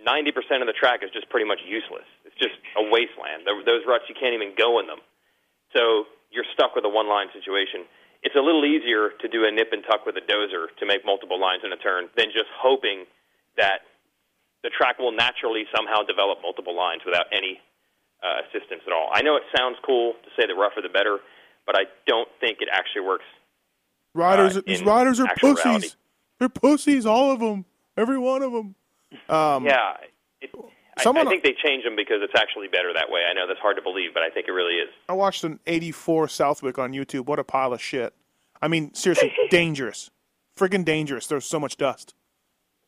90% of the track is just pretty much useless. It's just a wasteland. Those ruts, you can't even go in them. So you're stuck with a one line situation. It's a little easier to do a nip and tuck with a dozer to make multiple lines in a turn than just hoping that the track will naturally somehow develop multiple lines without any uh, assistance at all. I know it sounds cool to say the rougher the better, but I don't think it actually works. Riders, Uh, these riders are pussies. reality. They're pussies, all of them, every one of them. Um, yeah, it, I, someone- I think they changed them because it's actually better that way. I know that's hard to believe, but I think it really is. I watched an '84 Southwick on YouTube. What a pile of shit! I mean, seriously, dangerous, friggin' dangerous. There's so much dust.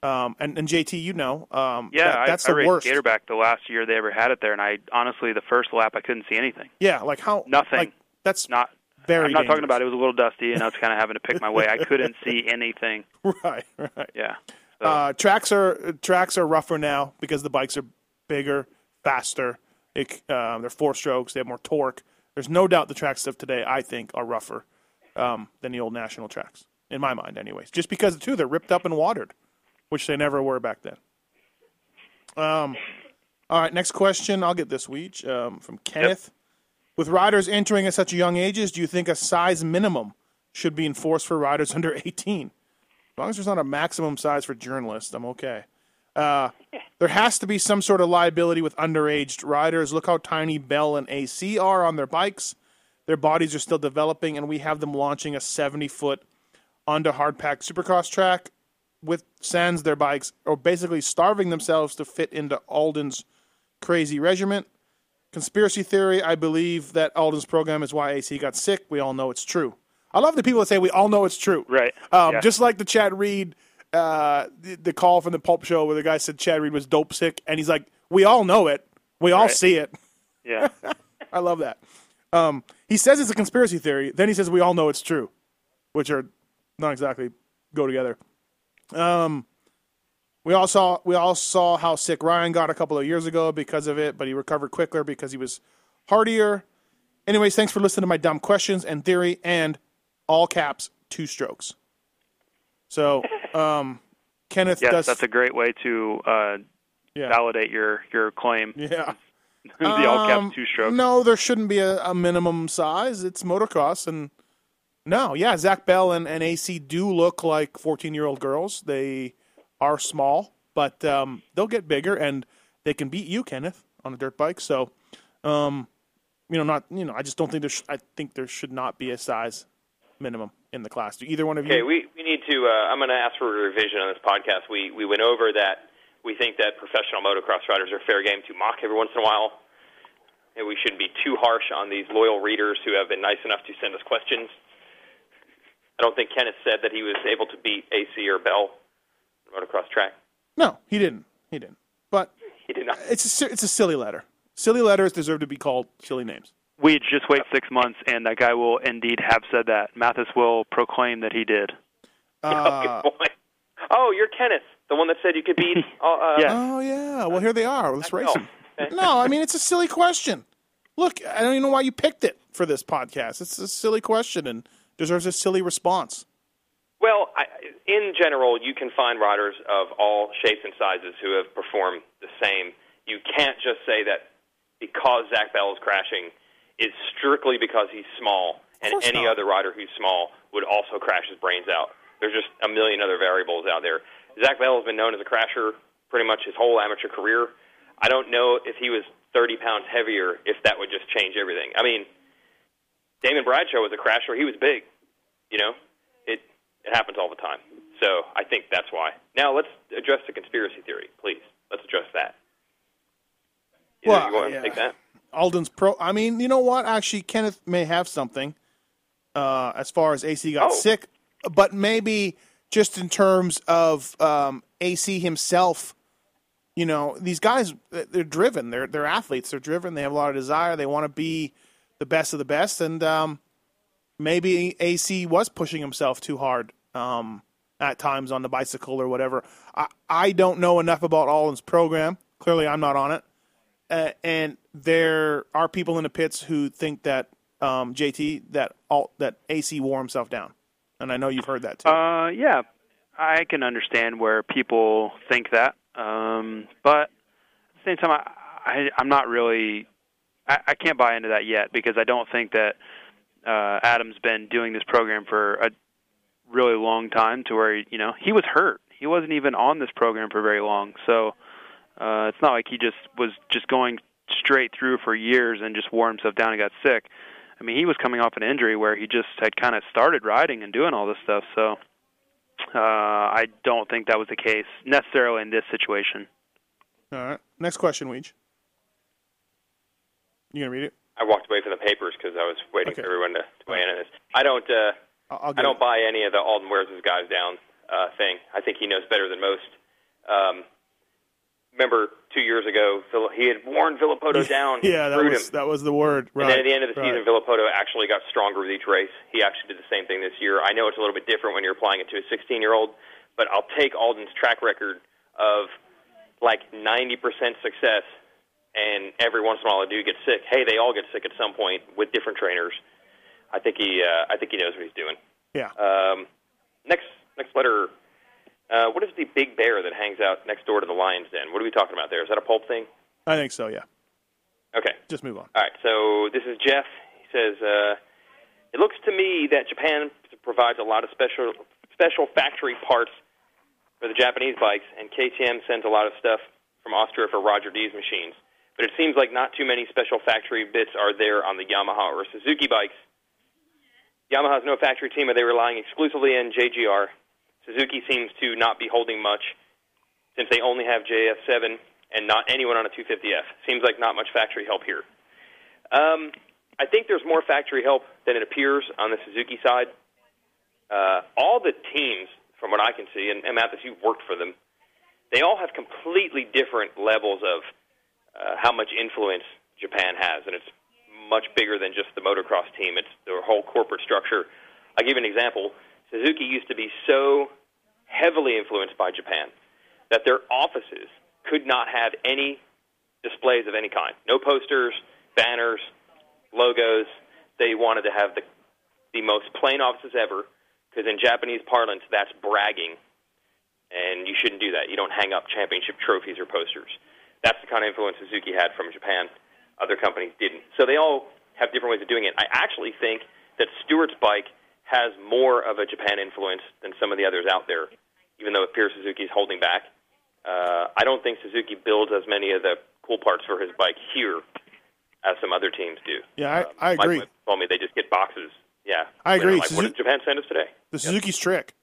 Um, and, and JT, you know, um, Yeah, that- that's I the raced worst. Gatorback the last year they ever had it there, and I honestly the first lap I couldn't see anything. Yeah, like how Nothing. Like that's Not very. I'm not talking about it. It was a little dusty, and I was kind of having to pick my way. I couldn't see anything. Right, right. Yeah. So, Uh, tracks are tracks are rougher now because the bikes are bigger, faster. It, um, they're four strokes. They have more torque. There's no doubt the tracks of today, I think, are rougher um, than the old national tracks, in my mind, anyways. Just because too, they're ripped up and watered, which they never were back then. Um, all right, next question. I'll get this week um, from Kenneth. With riders entering at such young ages, do you think a size minimum should be enforced for riders under 18? As long as there's not a maximum size for journalists, I'm okay. Uh, there has to be some sort of liability with underage riders. Look how tiny Bell and AC are on their bikes. Their bodies are still developing, and we have them launching a 70 foot onto hardpack supercross track with sans their bikes, or basically starving themselves to fit into Aldon's crazy regiment. Conspiracy theory, I believe that Aldon's program is why AC got sick. We all know it's true. I love the people that say we all know it's true. Right. Um, Yeah. Just like the Chad Reed, uh, the, the call from the Pulp Show where the guy said Chad Reed was dope sick, and he's like, we all know it. We all Right. see it. yeah. I love that. Um, he says it's a conspiracy theory. Then he says we all know it's true, which are not exactly go together. Um, we all saw we all saw how sick Ryan got a couple of years ago because of it, but he recovered quicker because he was hardier. Anyways, thanks for listening to my dumb questions and theory and all caps two strokes. So, um, Kenneth Yes, does that's a great way to uh, Yeah. validate your your claim. Yeah. the all Um, two stroke. No, there shouldn't be a, a minimum size. It's motocross, and no, yeah, Zach Bell and, and AC do look like fourteen-year-old girls. They are small, but um, they'll get bigger, and they can beat you, Kenneth, on a dirt bike. So, um, you know, not you know, I just don't think there. Sh- I think there should not be a size minimum in the class. Do either one of you? Okay, we, we need to. Uh, I'm going to ask for a revision on this podcast. We we went over that. We think that professional motocross riders are fair game to mock every once in a while, and we shouldn't be too harsh on these loyal readers who have been nice enough to send us questions. I don't think Kenneth said that he was able to beat AC or Bell motocross track. no, he didn't. He didn't. But He did not. it's a it's a silly letter. Silly letters deserve to be called silly names. We just wait six months, and that guy will indeed have said that. Matthes will proclaim that he did. Uh, Good point. Oh, you're Kenneth, the one that said you could beat. Uh, uh, Yeah. Oh yeah. Well, here they are. Let's race Oh, them. No, I mean it's a silly question. Look, I don't even know why you picked it for this podcast. It's a silly question and deserves a silly response. Well, I, in general, you can find riders of all shapes and sizes who have performed the same. You can't just say that because Zach Bell is crashing is strictly because he's small, and any not. other rider who's small would also crash his brains out. There's just a million other variables out there. Zach Bell has been known as a crasher pretty much his whole amateur career. I don't know if he was 30 pounds heavier, if that would just change everything. I mean, Damon Bradshaw was a crasher. He was big. You know, it it happens all the time. So I think that's why. Now let's address the conspiracy theory, please. Let's address that. Either Well, you want yeah. to take that? Aldon's pro. I mean, you know what? Actually, Kenneth may have something uh, as far as AC got Oh. sick, but maybe just in terms of um, AC himself. You know, these guys they're driven. They're they're athletes. They're driven. They have a lot of desire. They want to be the best of the best, and um, maybe AC was pushing himself too hard um, at times on the bicycle or whatever. I, I don't know enough about Aldon's program. Clearly, I'm not on it uh, and there are people in the pits who think that um, JT that all that AC wore himself down, and I know you've heard that too. Uh, yeah, I can understand where people think that, um, but at the same time, I, I I'm not really. I, I can't buy into that yet because I don't think that uh, Adam's been doing this program for a really long time to where you know he was hurt. He wasn't even on this program for very long, so uh, it's not like he just was just going straight through for years and just wore himself down and got sick. I mean, he was coming off an injury where he just had kind of started riding and doing all this stuff. So uh, I don't think that was the case necessarily in this situation. all right, next question, Weege. You gonna read it? I walked away from the papers because I was waiting Okay. for everyone to, to weigh in on this. I don't. Uh, I'll, I'll I don't it. buy any of the Aldon wears his guys down uh, thing. I think he knows better than most. Um, remember two years ago, he had worn Villopoto down. Yeah, that was him. that was the word. Right. And then at the end of the right. season, Villopoto actually got stronger with each race. He actually did the same thing this year. I know it's a little bit different when you're applying it to a 16 year old, but I'll take Aldon's track record of like 90% success, and every once in a while a dude gets sick. Hey, they all get sick at some point with different trainers. I think he, uh, I think he knows what he's doing. Yeah. Um, next, next letter. Uh, what is the big bear that hangs out next door to the lion's den? What are we talking about there? Is that a pulp thing? I think so. Yeah. Okay. Just move on. All right, so this is Jeff. He says, uh, "It looks to me that Japan provides a lot of special special factory parts for the Japanese bikes, and KTM sends a lot of stuff from Austria for Roger D's machines. But it seems like not too many special factory bits are there on the Yamaha or Suzuki bikes. Yamaha has no factory team, are they relying exclusively on JGR? Suzuki seems to not be holding much since they only have JS7 and not anyone on a 250F. Seems like not much factory help here. Um, I think there's more factory help than it appears on the Suzuki side. Uh, all the teams, from what I can see, and, and Matthes, you've worked for them, they all have completely different levels of uh, how much influence Japan has, and it's much bigger than just the motocross team. It's their whole corporate structure. I'll give you an example. Suzuki used to be so heavily influenced by Japan that their offices could not have any displays of any kind. No posters, banners, logos. They wanted to have the the most plain offices ever because in Japanese parlance that's bragging. and you shouldn't do that. You don't hang up championship trophies or posters. That's the kind of influence Suzuki had from Japan. Other companies didn't. So they all have different ways of doing it. I actually think that Stewart's bike has more of a Japan influence than some of the others out there, even though Pierre Suzuki is holding back. Uh, I don't think Suzuki builds as many of the cool parts for his bike here as some other teams do. Yeah, I, Um, I agree. wife told me they just get boxes. Yeah, I agree. Like, what did Japan send us today? The Suzuki's trick.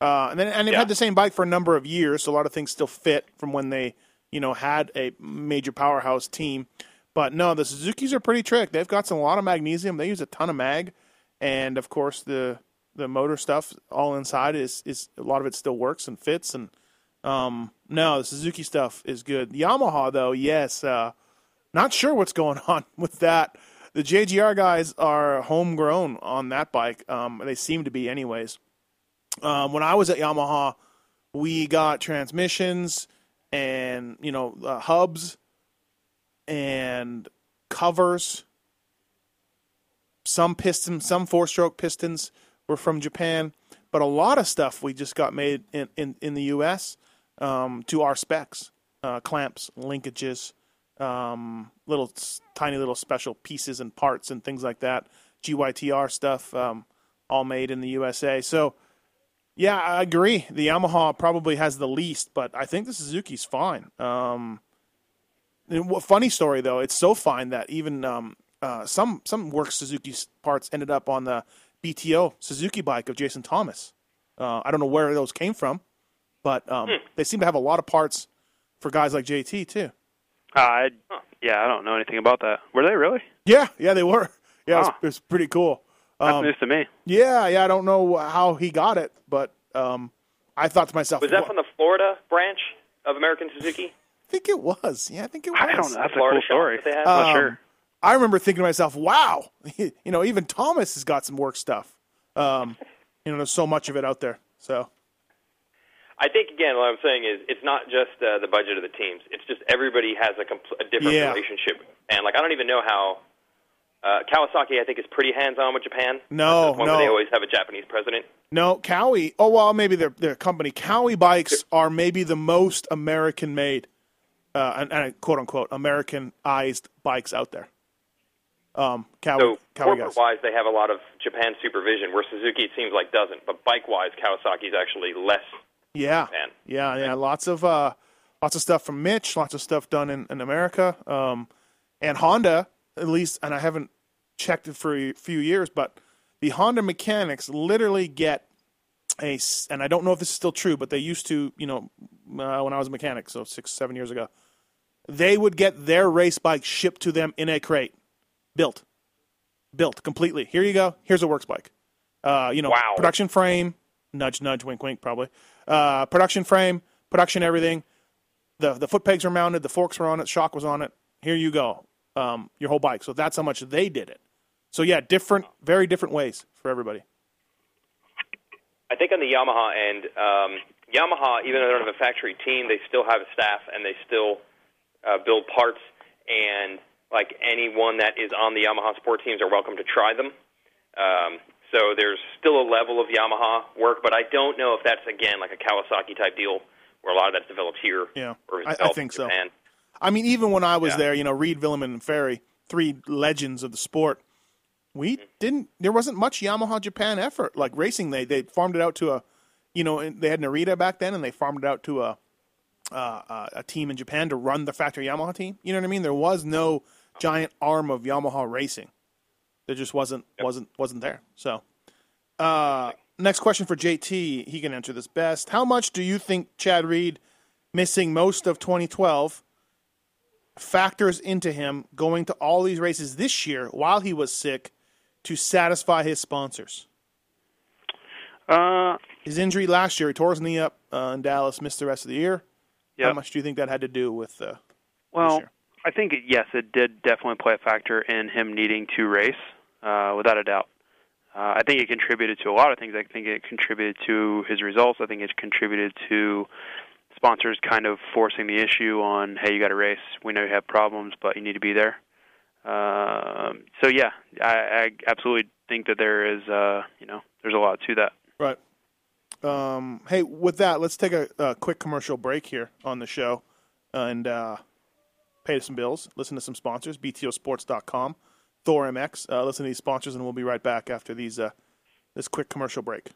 Uh, and then and they've Yeah. had the same bike for a number of years, so a lot of things still fit from when they, you know, had a major powerhouse team. But no, the Suzuki's are pretty trick. They've got some a lot of magnesium. They use a ton of mag, and of course the the motor stuff all inside is is a lot of it still works and fits. And um, no, the Suzuki stuff is good. Yamaha though, yes, uh, not sure what's going on with that. The JGR guys are homegrown on that bike. Um, they seem to be, anyways. Um, when I was at Yamaha, we got transmissions and you know uh, hubs and covers. Some pistons, some four-stroke pistons were from Japan, but a lot of stuff we just got made in in, in the U.S. Um, to our specs, uh, clamps, linkages, um, little tiny little special pieces and parts and things like that. GYTR stuff, um, all made in the USA. So, yeah, I agree. The Yamaha probably has the least, but I think the Suzuki's fine. Um, funny story though, it's so fine that even um, uh, some some work Suzuki parts ended up on the BTO Suzuki bike of Jason Thomas. Uh, I don't know where those came from, but um, they seem to have a lot of parts for guys like JT too. Uh, I, yeah, I don't know anything about that. Were they really? Yeah, yeah, they were. Yeah, it, was, it was pretty cool. That's Um, news to me. yeah, yeah, I don't know how he got it, but um, I thought to myself, Was that from the Florida branch of American Suzuki? I think it was. Yeah, I think it was. I don't know. That's a Florida cool story. they had? I'm not Um, sure. I remember thinking to myself, "Wow, you know, even Thomas has got some work stuff." Um, you know, there's so much of it out there. So I think again, what I'm saying is, it's not just uh, the budget of the teams. It's just everybody has a, compl- a different Yeah. relationship, and like I don't even know how. Uh, Kawasaki, I think, is pretty hands-on with Japan. No, no. They always have a Japanese president. no, Cowie. Oh well, maybe their their company Cowie bikes are maybe the most American made, uh, and, and quote unquote Americanized bikes out there. Um, Cowie, So Cowie guys. corporate-wise, they have a lot of Japan supervision, where Suzuki it seems like doesn't. But bike-wise, Kawasaki is actually less. Yeah, Japan. yeah, yeah. Lots of uh, lots of stuff from Mitch. Lots of stuff done in, in America. Um, and Honda, at least, and I haven't checked it for a few years, but the Honda mechanics literally get a. And I don't know if this is still true, but they used to, you know, uh, when I was a mechanic, so six, seven years ago, they would get their race bike shipped to them in a crate, built, built completely. Here you go. Here's a works bike. Uh, you know, Wow. production frame, nudge, nudge, wink, wink, probably. Uh, production frame, production everything. The the foot pegs were mounted, the forks were on it, shock was on it. Here you go, um, your whole bike. So that's how much they did it. So yeah, different, very different ways for everybody. I think on the Yamaha end, um, Yamaha, even though they don't have a factory team, they still have a staff and they still uh, build parts. And like anyone that is on the Yamaha sport teams are welcome to try them. Um, so there's still a level of Yamaha work, but I don't know if that's again like a Kawasaki type deal where a lot of that's developed here. Yeah, or I- I think so. I mean, even when I was Yeah. there, you know, Reed, Vuillemin, and Ferry, three legends of the sport, we Mm-hmm. didn't. There wasn't much Yamaha Japan effort. Like racing, they they farmed it out to a, you know, they had Narita back then, and they farmed it out to a, uh, uh, a team in Japan to run the factory Yamaha team. You know what I mean? There was no giant arm of Yamaha racing. There just wasn't wasn't wasn't there. So, uh, next question for JT. He can answer this best. How much do you think Chad Reed missing most of 2012 factors into him going to all these races this year while he was sick to satisfy his sponsors? Uh, His injury last year, he tore his knee up uh, in Dallas, missed the rest of the year. How much do you think that had to do with uh, this Well, year? I think yes, it did definitely play a factor in him needing to race, uh, without a doubt. Uh, I think it contributed to a lot of things. I think it contributed to his results. I think it contributed to sponsors kind of forcing the issue on, hey, you got to race. We know you have problems, but you need to be there. Um, so yeah, I, I absolutely think that there is, uh, you know, there's a lot to that. Right. Um, hey, with that, let's take a, a quick commercial break here on the show and uh, pay some bills. Listen to some sponsors: BTOsports.com, Thor MX. Uh, listen to these sponsors, and we'll be right back after these uh, this quick commercial break.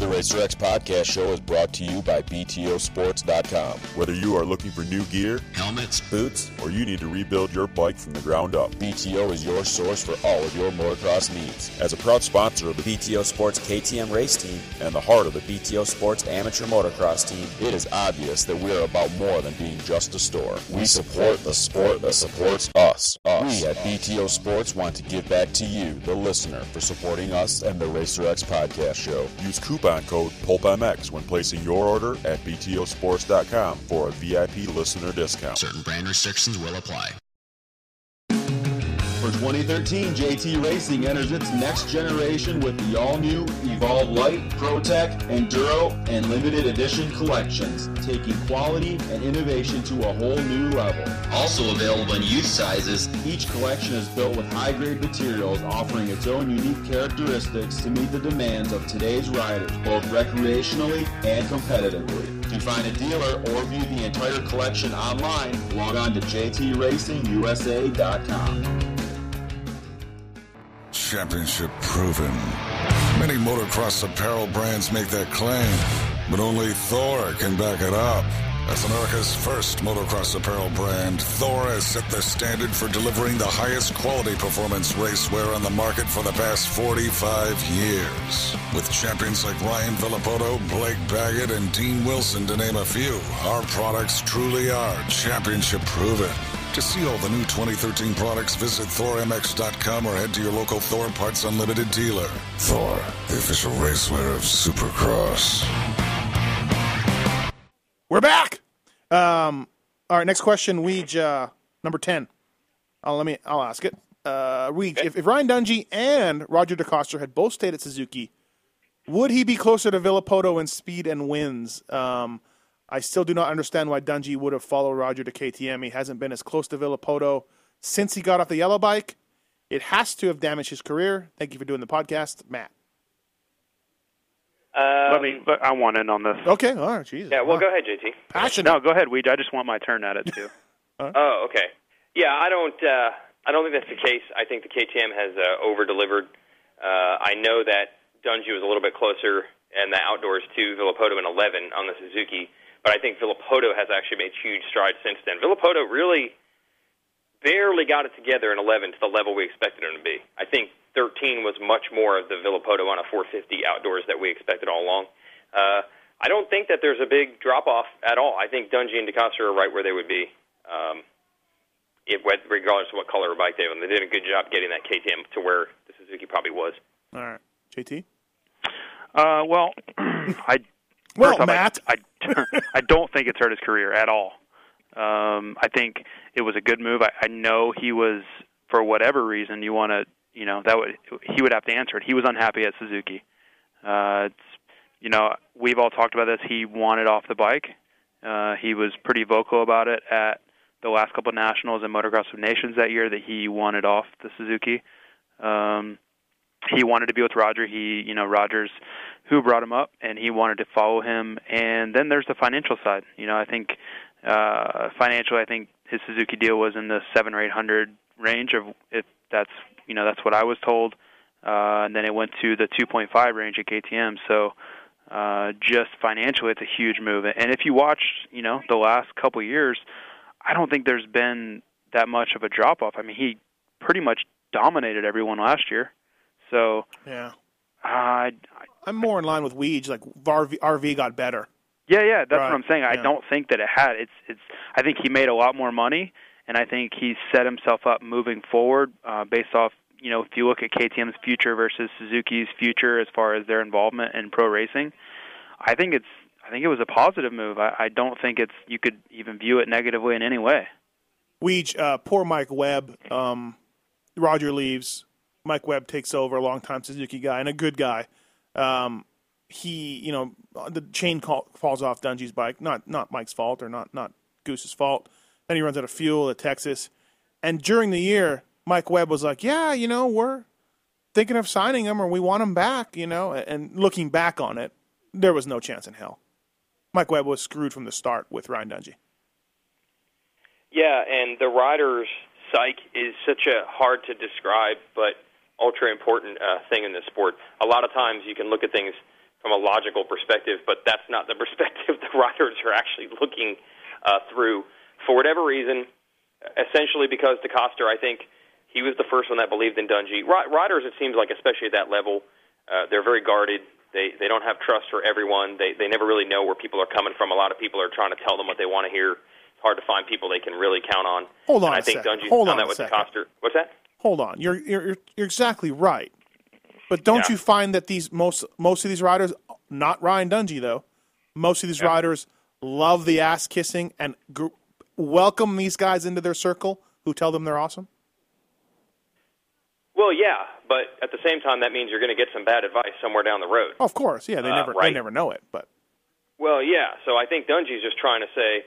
The Racer X podcast show is brought to you by BTOsports.com. Whether you are looking for new gear, Helmets, boots, or you need to rebuild your bike from the ground up, BTO is your source for all of your motocross needs. as a proud sponsor of the BTO Sports KTM race team and the heart of the BTO Sports amateur motocross team. It is obvious that we are about more than being just a store. We support the sport that supports us. Us. We at BTO Sports want to give back to you, the listener, for supporting us and the Racer X podcast show. Use coupon code PulpMX when placing your order at BTOsports.com for a VIP listener discount. Certain brand restrictions will apply. For 2013, JT Racing enters its next generation with the all-new Evolve Light, ProTech, Enduro, and limited edition collections, taking quality and innovation to a whole new level. Also available in youth sizes. Each collection is built with high-grade materials, offering its own unique characteristics to meet the demands of today's riders, both recreationally and competitively. To find a dealer or view the entire collection online, log on to jtracingusa.com. championship proven. Many motocross apparel brands make that claim, but only Thor can back it up. As America's first motocross apparel brand, Thor has set the standard for delivering the highest quality performance racewear on the market for the past 45 years. With champions like Ryan Villopoto, Blake Baggett, and Dean Wilson to name a few, our products truly are championship proven. To see all the new 2013 products, visit ThorMX.com or head to your local Thor Parts Unlimited dealer. Thor, the official racewear of Supercross. We're back. Um, all right, next question, Weege, uh, number ten. I'll let me. I'll ask it. Uh, Weege, if, if Ryan Dungey and Roger DeCoster had both stayed at Suzuki, would he be closer to Villopoto in speed and wins? Um, I still do not understand why Dungey would have followed Roger to KTM. He hasn't been as close to Villopoto since he got off the yellow bike. It has to have damaged his career. Thank you for doing the podcast, Matt. Um, Let me. But I want in on this. Okay, all right, Jesus. Yeah, well, go ahead, JT. Passionate. No, go ahead, Weege. I just want my turn at it too. Oh, okay. Yeah, I don't. Uh, I don't think that's the case. I think the KTM has uh, over delivered. Uh, I know that Dungey was a little bit closer and the outdoors to Villopoto in 11 on the Suzuki, but I think Villopoto has actually made huge strides since then. Villopoto really barely got it together in 11 to the level we expected him to be. I think 13 was much more of the Villopoto on a 450 outdoors that we expected all along. Uh, I don't think that there's a big drop off at all. I think Dungey and DeCoster are right where they would be, um, if, regardless of what color of bike they have. And they did a good job getting that KTM to where the Suzuki probably was. All right, JT. Uh, well, I Well, off, I- Matt. I, I, don't think it's hurt his career at all. Um, I think it was a good move. I, I know he was for whatever reason you want to, you know, that would he would have to answer it. He was unhappy at Suzuki. Uh, it's, you know, we've all talked about this. He wanted off the bike. Uh, he was pretty vocal about it at the last couple of nationals and Motocross of Nations that year that he wanted off the Suzuki. Um, he wanted to be with Roger. He, you know, Rogers, who brought him up, and he wanted to follow him. And then there's the financial side. You know, I think uh, financially, I think his Suzuki deal was in the seven or eight hundred range. Of if that's, you know, that's what I was told. Uh, and then it went to the 2.5 range at KTM. So uh, just financially, it's a huge move. And if you watch, you know, the last couple years, I don't think there's been that much of a drop off. I mean, he pretty much dominated everyone last year. So Yeah. uh, I, I'm more in line with Weege. Like RV, RV got better. yeah, yeah, that's Right, what I'm saying. I yeah. don't think that it had. It's, it's. I think he made a lot more money, and I think he set himself up moving forward uh, based off. You know, if you look at KTM's future versus Suzuki's future as far as their involvement in pro racing, I think it's. I think it was a positive move. I, I don't think it's. You could even view it negatively in any way. Weege, uh, poor Mike Webb. Um, Roger leaves. Mike Webb takes over, a longtime Suzuki guy and a good guy. Um, he, you know, the chain call, falls off Dungey's bike. Not not Mike's fault or not not Goose's fault. Then he runs out of fuel at Texas, and during the year, Mike Webb was like, "Yeah, you know, we're thinking of signing him or we want him back, you know. And looking back on it, there was no chance in hell. Mike Webb was screwed from the start with Ryan Dungey. Yeah, and the riders' psyche is such a hard to describe, but ultra important uh, thing in this sport. A lot of times you can look at things from a logical perspective, but that's not the perspective the riders are actually looking uh, through. For whatever reason, essentially because DeCoster, I think he was the first one that believed in Dungey. Riders, it seems like, especially at that level, uh, they're very guarded. They they don't have trust for everyone. They they never really know where people are coming from. A lot of people are trying to tell them what they want to hear. It's hard to find people they can really count on. Hold on and I a think second. Dungey's Hold done on that with second. DeCoster. What's that? Hold on, you're you're you're exactly right. But don't Yeah. you find that these most most of these riders, not Ryan Dungey though, most of these riders love the ass kissing and gr- welcome these guys into their circle who tell them they're awesome. Well, yeah, but at the same time, that means you're going to get some bad advice somewhere down the road. Of course, yeah, they Uh, never they right. never know it, but Well, yeah. So I think Dungey's just trying to say,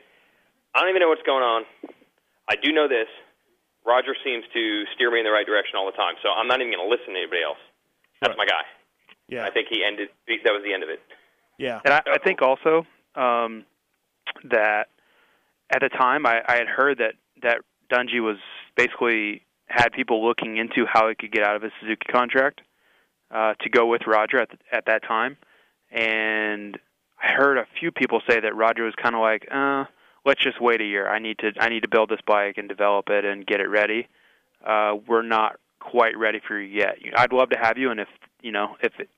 I don't even know what's going on. I do know this. Roger seems to steer me in the right direction all the time, so I'm not even going to listen to anybody else. That's my guy. Yeah. I think he ended. That was the end of it. Yeah. And I, I think also um, that at the time I, I had heard that that Dungey was basically had people looking into how he could get out of his Suzuki contract uh, to go with Roger at the, at that time, and I heard a few people say that Roger was kind of like, uh, "Let's just wait a year. I need to I need to build this bike and develop it and get it ready. Uh, we're not quite ready for you yet. I'd love to have you, and if you know if it,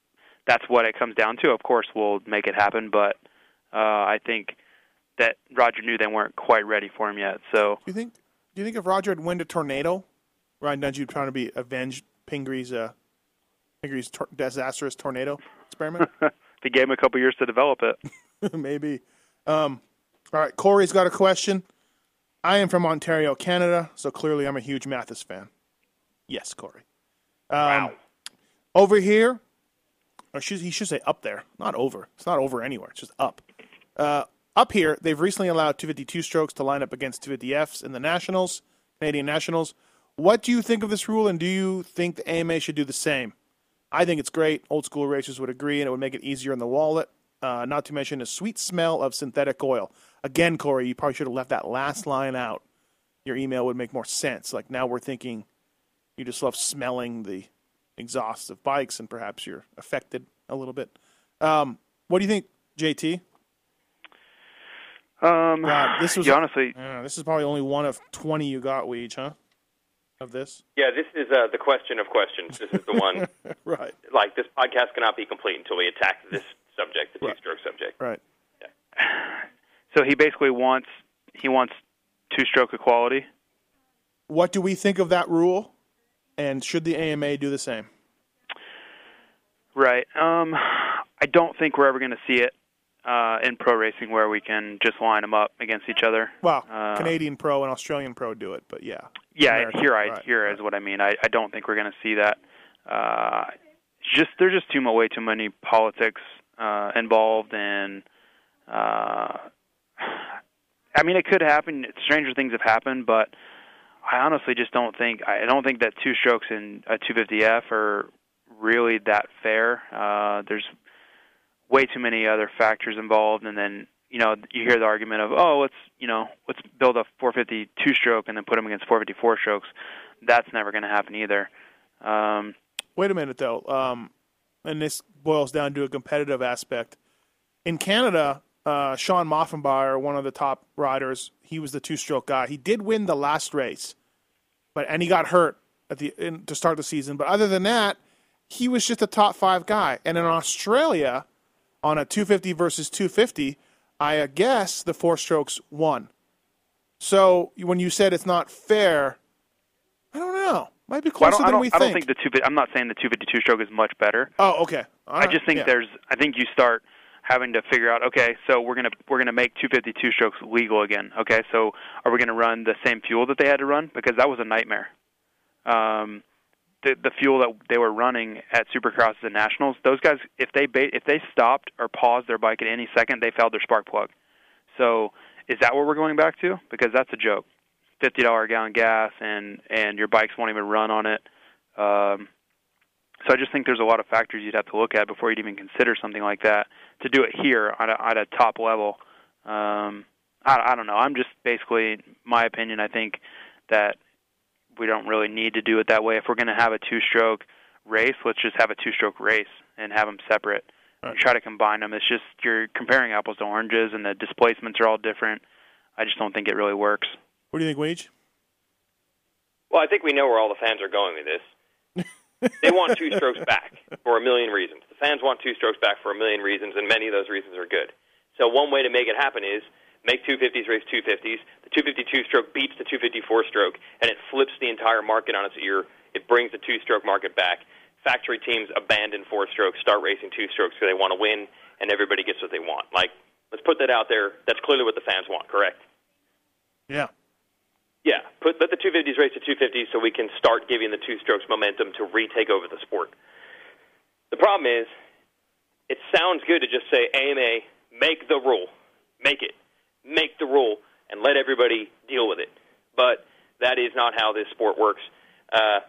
that's what it comes down to, of course we'll make it happen. But uh, I think that Roger knew they weren't quite ready for him yet. So do you think do you think if Roger had won a tornado, Ryan Dungey trying to be avenge Pingree's uh, Pingree's tor- disastrous tornado experiment? they gave him a couple years to develop it. Maybe. Um, all right, Corey's got a question. I am from Ontario, Canada, so clearly I'm a huge Matthes fan. Yes, Corey. Um, wow. Over here, or should, he should say up there, not over. It's not over anywhere. It's just up. Uh, up here, they've recently allowed 252 strokes to line up against 250Fs in the Nationals, Canadian Nationals. What do you think of this rule, and do you think the AMA should do the same? I think it's great. Old school racers would agree, and it would make it easier in the wallet. Uh, not to mention a sweet smell of synthetic oil. Again, Corey, you probably should have left that last line out. Your email would make more sense. Like now we're thinking you just love smelling the exhausts of bikes, and perhaps you're affected a little bit. Um, what do you think, JT? Um, God, this was yeah, honestly, uh, this is probably only one of twenty you got, Weege, huh? Of this, Yeah, this is uh, the question of questions. This is the one. right? Like this podcast cannot be complete until we attack this subject, the two-stroke subject. Right. So he basically wants he wants two-stroke equality. What do we think of that rule? And should the AMA do the same? Right. Um, I don't think we're ever going to see it uh, in pro racing where we can just line them up against each other. Well, Uh, Canadian Pro and Australian Pro do it, but yeah. Yeah, American, here I right, here is what I mean. I, I don't think we're going to see that. Uh, just there's just too much way too many politics uh, involved, and uh, I mean it could happen. Stranger things have happened, but I honestly just don't think I don't think that two strokes in a 250F are really that fair. Uh, there's way too many other factors involved, and then you know you hear the argument of oh let's you know let's build a 452 stroke and then put them against 454 strokes. That's never going to happen either. Um, Wait a minute, though. Um, and this boils down to a competitive aspect. In Canada, uh, Shawn Maffenbeier, one of the top riders, he was the two-stroke guy. He did win the last race, but and he got hurt at the in, to start the season. But other than that, he was just a top five guy. And in Australia, on a 250 versus 250, I guess the four strokes won. So when you said it's not fair, I don't know. Might be well, I closer don't, I than don't, we I don't think. think the two. I'm not saying the 252 stroke is much better. Oh, okay. All I just think Yeah. there's. I think you start having to figure out. Okay, so we're gonna we're gonna make 252 strokes legal again. Okay, so are we gonna run the same fuel that they had to run because that was a nightmare. Um, the the fuel that they were running at Supercrosses and Nationals, those guys if they ba- if they stopped or paused their bike at any second, they failed their spark plug. So is that what we're going back to? Because that's a joke. Fifty dollar a gallon gas and and your bikes won't even run on it. Um, so I just think there's a lot of factors you'd have to look at before you'd even consider something like that. To do it here at a, at a top level, um, I, I don't know. I'm just basically my opinion. I think that we don't really need to do it that way. If we're going to have a two-stroke race, let's just have a two-stroke race and have them separate. And try to combine them. It's just you're comparing apples to oranges, and the displacements are all different. I just don't think it really works. What do you think, Weege? Well, I think we know where all the fans are going with this. They want two strokes back for a million reasons. The fans want two strokes back for a million reasons, and many of those reasons are good. So one way to make it happen is make 250s race 250s. The 252 stroke beats the 254 stroke, and it flips the entire market on its ear. It brings the two stroke market back. Factory teams abandon four strokes, start racing two strokes because they want to win, and everybody gets what they want. Like, let's put that out there. That's clearly what the fans want, correct? Yeah. Yeah, put let the 250s race to 250s so we can start giving the two strokes momentum to retake over the sport. The problem is, it sounds good to just say AMA make the rule, make it, make the rule, and let everybody deal with it. But that is not how this sport works. Uh,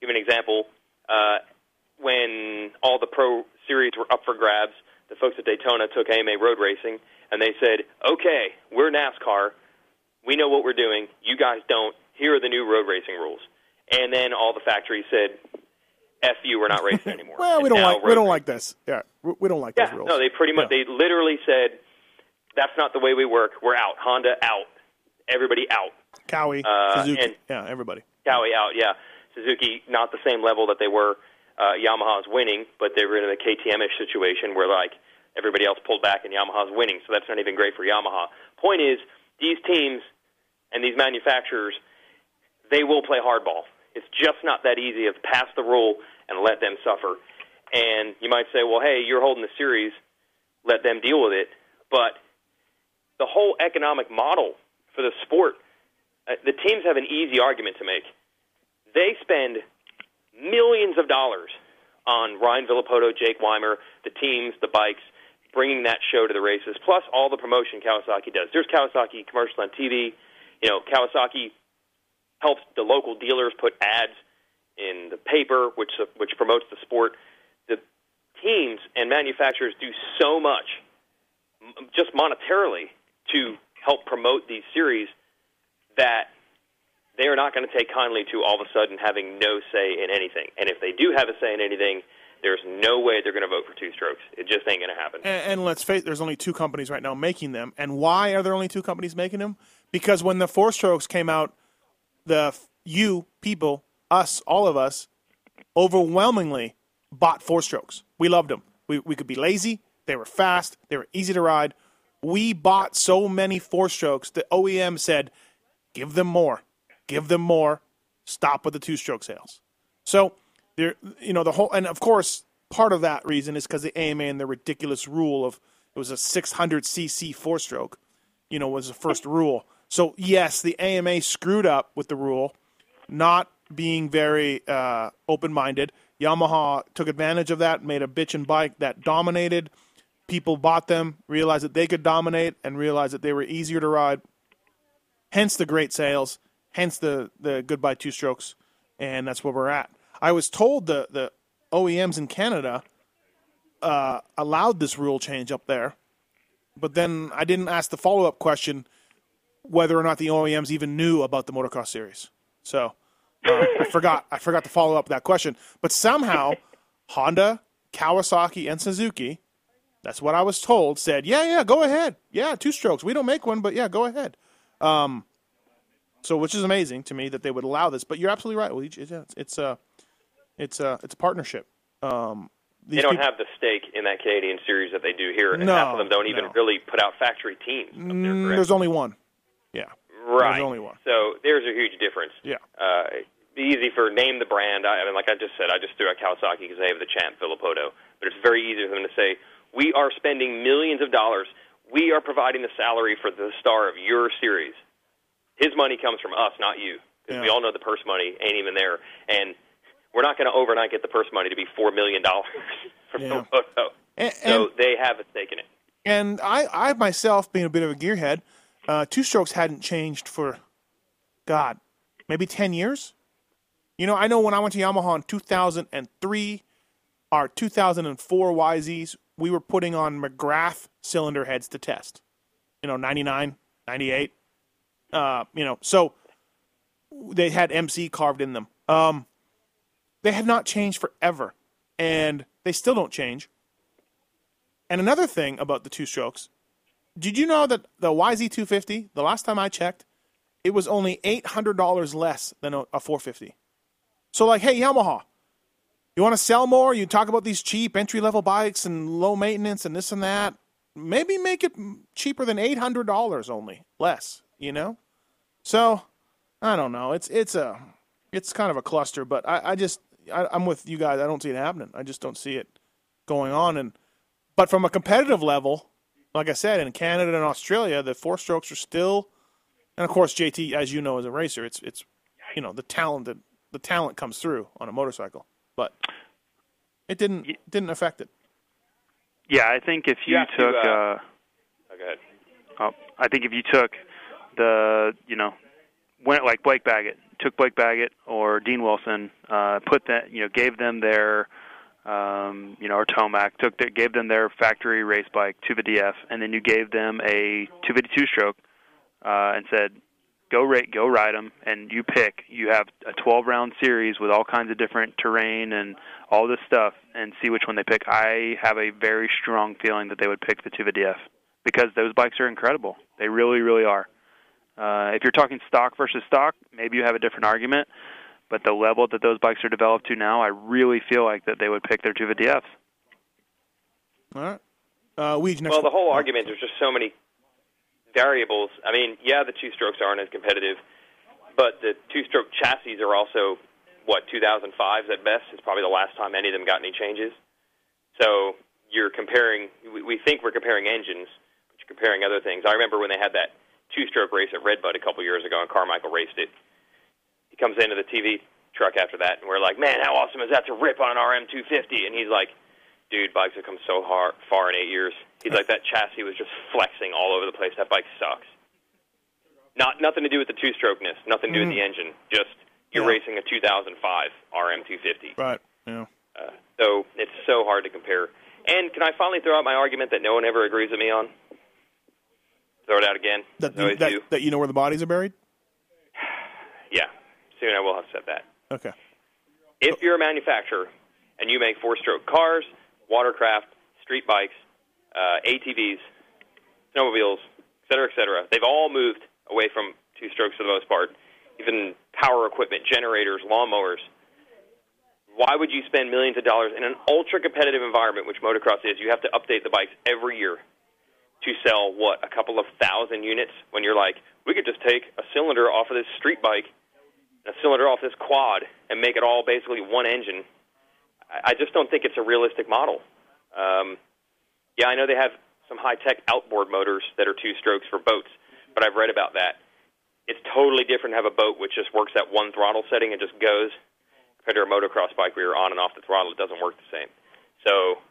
give an example. Uh, when all the pro series were up for grabs, the folks at Daytona took AMA road racing, and they said, "Okay, we're NASCAR." We know what we're doing. You guys don't. Here are the new road racing rules. And then all the factories said, "F you, we're not racing anymore." well, we don't like we don't like this. Yeah, we don't like yeah, those rules. no, they pretty much they literally said, "That's not the way we work. We're out. Honda out. Everybody out. Kawi, Uh, Suzuki, and- yeah, everybody. Kawi out. Yeah, Suzuki not the same level that they were. Uh, Yamaha's winning, but they were in a KTM-ish situation where like everybody else pulled back and Yamaha's winning. So that's not even great for Yamaha. Point is, these teams and these manufacturers, they will play hardball. It's just not that easy to pass the rule and let them suffer. And you might say, well, hey, you're holding the series, let them deal with it. But the whole economic model for the sport, uh, the teams have an easy argument to make. They spend millions of dollars on Ryan Villopoto, Jake Weimer, the teams, the bikes, bringing that show to the races, plus all the promotion Kawasaki does. There's Kawasaki commercial on TV. You know, Kawasaki helps the local dealers put ads in the paper, which which promotes the sport. The teams and manufacturers do so much, just monetarily, to help promote these series that they are not going to take kindly to all of a sudden having no say in anything. And if they do have a say in anything, there's no way they're going to vote for two strokes. It just ain't going to happen. And, and let's face, there's only two companies right now making them. And why are there only two companies making them? Because when the four strokes came out, the you people, us, all of us, overwhelmingly bought four strokes. We loved them. We we could be lazy. They were fast. They were easy to ride. We bought so many four strokes that OEM said, "Give them more, give them more. Stop with the two stroke sales." So there, you know, the whole, and of course, part of that reason is because the AMA and the ridiculous rule of it was a 600 cc four stroke, you know, was the first rule. So yes, the AMA screwed up with the rule, not being very uh, open minded. Yamaha took advantage of that, made a bitchin' bike that dominated. People bought them, realized that they could dominate, and realized that they were easier to ride. Hence the great sales, hence the the goodbye two strokes, and that's where we're at. I was told the the OEMs in Canada uh, allowed this rule change up there, but then I didn't ask the follow up question whether or not the OEMs even knew about the motocross series. So uh, I forgot I forgot to follow up that question. But somehow Honda, Kawasaki, and Suzuki, that's what I was told, said, yeah, yeah, go ahead. Yeah, two strokes. We don't make one, but yeah, go ahead. Um, so which is amazing to me that they would allow this. But you're absolutely right. Well, it's it's a it's a it's a partnership. Um, They don't peop- have the stake in that Canadian series that they do here, and No, half of them don't even no. really put out factory teams. there, Mm, there's only one. Yeah. Right. There's only one. So there's a huge difference. Yeah. Uh, be easy for name the brand. I, I mean, like I just said, I just threw out Kawasaki because they have the champ Villopoto. But it's very easy for them to say, we are spending millions of dollars. We are providing the salary for the star of your series. His money comes from us, not you. Because we all know the purse money ain't even there. And we're not going to overnight get the purse money to be $4 million from Yeah. Villopoto. And, So they have a stake in it. And I, I myself, being a bit of a gearhead, uh, two strokes hadn't changed for, God, maybe ten years. You know, I know when I went to Yamaha in 2003, our 2004 YZs, we were putting on McGrath cylinder heads to test. You know, 99, 98. Uh, you know, so they had MC carved in them. Um, they have not changed forever, and they still don't change. And another thing about the two strokes, did you know that the YZ250, the last time I checked, it was only $800 less than a, a 450. So, like, hey, Yamaha, you want to sell more? You talk about these cheap entry level bikes and low maintenance and this and that. Maybe make it cheaper than $800 only, less, you know? So, I don't know. It's it's a it's kind of a cluster, but I, I just I, I'm with you guys. I don't see it happening. I just don't see it going on. And but from a competitive level, like I said, in Canada and Australia, the four strokes are still, and of course, JT, as you know, as a racer, it's it's you know the talent that the talent comes through on a motorcycle, but it didn't didn't affect it. Yeah, I think if you, have to, took, uh, uh, Oh, go ahead. oh, I think if you took the, you know, went like Blake Baggett, took Blake Baggett or Dean Wilson, uh, put that, you know, gave them their, um, you know, or Tomac, took their, gave them their factory race bike, 250F, and then you gave them a 252 stroke, uh, and said, go rate, go ride them, and you pick. You have a 12 round series with all kinds of different terrain and all this stuff, and see which one they pick. I have a very strong feeling that they would pick the 250F because those bikes are incredible. They really, really are. Uh, if you're talking stock versus stock, maybe you have a different argument. But the level that those bikes are developed to now, I really feel like that they would pick their 250Fs. All right, uh, Weege, next Well, the one. whole argument, there's just so many variables. I mean, yeah, the two strokes aren't as competitive, but the two stroke chassis are also, what, 2005s at best? Is probably the last time any of them got any changes. So you're comparing, we, we think we're comparing engines, but you're comparing other things. I remember when they had that two stroke race at Redbud a couple years ago, and Carmichael raced it. He comes into the TV truck after that, and we're like, man, how awesome is that to rip on an RM250? And he's like, dude, bikes have come so hard, far in eight years. He's like, that chassis was just flexing all over the place. That bike sucks. Not nothing to do with the two strokeness, nothing to do with the engine. Just you're Yeah. racing a 2005 RM250. Right. Yeah. Uh, so it's so hard to compare. And can I finally throw out my argument that no one ever agrees with me on? Throw it out again. That As that, that you know where the bodies are buried. Yeah. Soon I will have said that. Okay. If you're a manufacturer and you make four-stroke cars, watercraft, street bikes, uh, ATVs, snowmobiles, et cetera, et cetera, they've all moved away from two strokes for the most part. Even power equipment, generators, lawnmowers. Why would you spend millions of dollars in an ultra-competitive environment, which motocross is? You have to update the bikes every year to sell what a couple of thousand units. When you're like, we could just take a cylinder off of this street bike a cylinder off this quad and make it all basically one engine. I just don't think it's a realistic model. Um, yeah, I know they have some high tech outboard motors that are two strokes for boats, but I've read about that. It's totally different to have a boat which just works at one throttle setting and just goes compared to a motocross bike where you're on and off the throttle. It doesn't work the same. So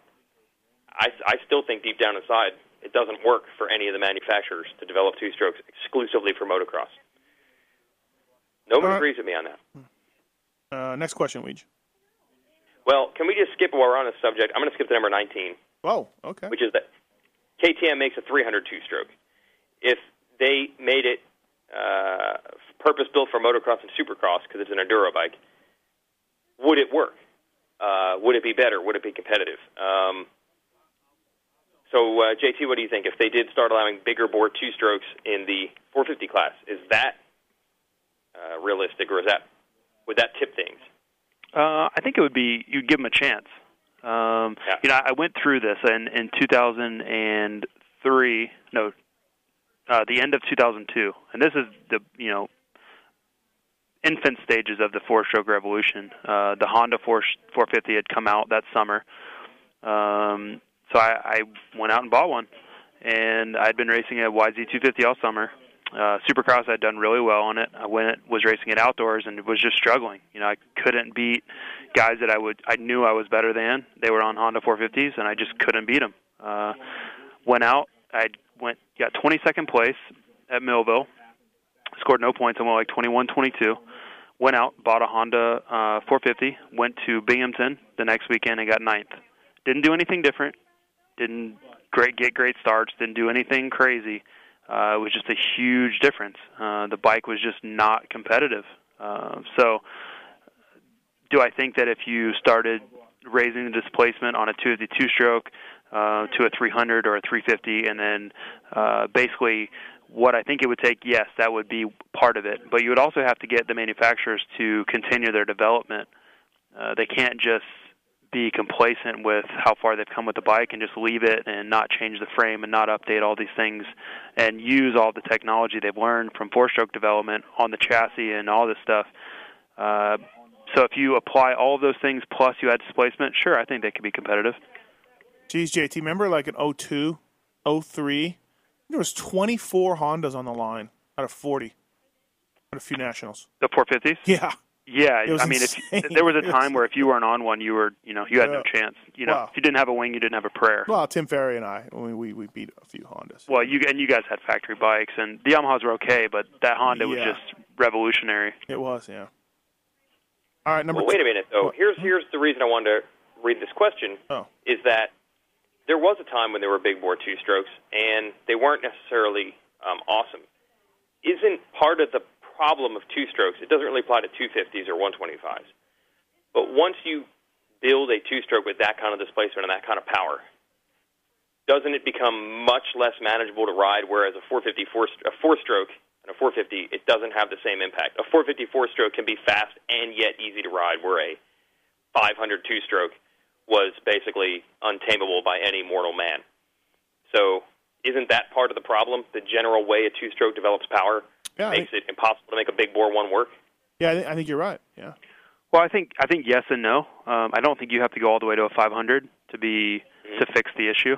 I, I still think deep down inside it doesn't work for any of the manufacturers to develop two strokes exclusively for motocross. No one right. agrees with me on that. Uh, next question, Weege. Well, can we just skip while we're on this subject? I'm going to skip to number 19, Oh, okay. which is that KTM makes a 300 two-stroke. If they made it uh, purpose-built for motocross and supercross because it's an enduro bike, would it work? Uh, would it be better? Would it be competitive? Um, so, uh, JT, what do you think? If they did start allowing bigger bore two-strokes in the 450 class, is that uh, realistic, or is that would that tip things? Uh, I think it would be you'd give them a chance. Um, Yeah. You know, I went through this in in 2003. No, uh, the end of 2002, and this is the you know infant stages of the four-stroke revolution. Uh, the Honda 4 450 had come out that summer, um, so I, I went out and bought one, and I'd been racing a YZ250 all summer. Uh, Supercross, I'd done really well on it. I went, was racing it outdoors, and was just struggling. You know, I couldn't beat guys that I would, I knew I was better than. They were on Honda 450s, and I just couldn't beat them. Uh, went out, I went, got 22nd place at Millville, scored no points. I went like 21-22. went out, bought a Honda uh, 450, went to Binghamton the next weekend and got ninth. Didn't do anything different. Didn't great get great starts. Didn't do anything crazy. Uh, it was just a huge difference. Uh, the bike was just not competitive. Uh, so, do I think that if you started raising the displacement on a 252 stroke uh, to a 300 or a 350, and then uh, basically what I think it would take, yes, that would be part of it. But you would also have to get the manufacturers to continue their development. Uh, they can't just be complacent with how far they've come with the bike and just leave it and not change the frame and not update all these things and use all the technology they've learned from four stroke development on the chassis and all this stuff. Uh, so if you apply all of those things plus you add displacement, sure, I think they could be competitive. Geez, JT, remember like an 02, 03, there was 24 Hondas on the line out of 40 at a few nationals. The 450s? Yeah. Yeah, It was I mean, insane. if there was a time where if you weren't on one, you were, you know, you had no chance. You know, Wow. if you didn't have a wing, you didn't have a prayer. Well, Tim Ferry and I, we, we, we beat a few Hondas. Well, you and you guys had factory bikes, and the Yamahas were okay, but that Honda was just revolutionary. It was, yeah. All right, number Well, wait a minute though. Here's here's the reason I wanted to read this question. Oh. Is that there was a time when there were big bore two strokes and they weren't necessarily um, awesome. Isn't part of the problem of two strokes? It doesn't really apply to 250s or 125s. But once you build a two stroke with that kind of displacement and that kind of power, doesn't it become much less manageable to ride? Whereas a 450 four, a four stroke and a 450, it doesn't have the same impact. A 450 four stroke can be fast and yet easy to ride, where a 500 two stroke was basically untamable by any mortal man. So, isn't that part of the problem? The general way a two stroke develops power Yeah, I makes it impossible to make a big bore one work. Yeah, I, think I think you're right. Yeah. Well, I think I think yes and no. Um, I don't think you have to go all the way to a 500 to be to fix the issue.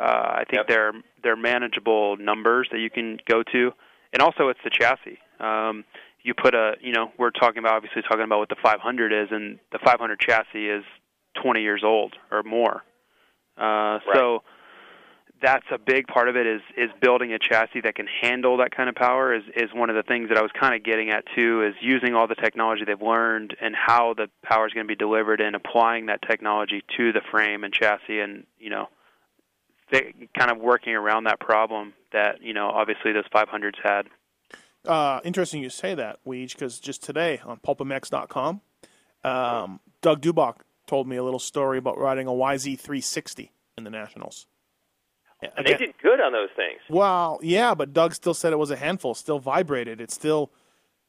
Uh, I think they're they're manageable numbers that you can go to, and also it's the chassis. Um, you put a you know we're talking about obviously talking about what the 500 is, and the 500 chassis is 20 years old or more. Uh, So that's a big part of it is is building a chassis that can handle that kind of power is is one of the things that I was kind of getting at too is using all the technology they've learned and how the power is going to be delivered and applying that technology to the frame and chassis and you know kind of working around that problem that you know obviously those 500s had Uh, interesting you say that, Weege, because just today on pulpmx.com, um, Doug Dubach told me a little story about riding a YZ360 in the Nationals. And they did good on those things. Well, yeah, but Doug still said it was a handful. Still vibrated. It still,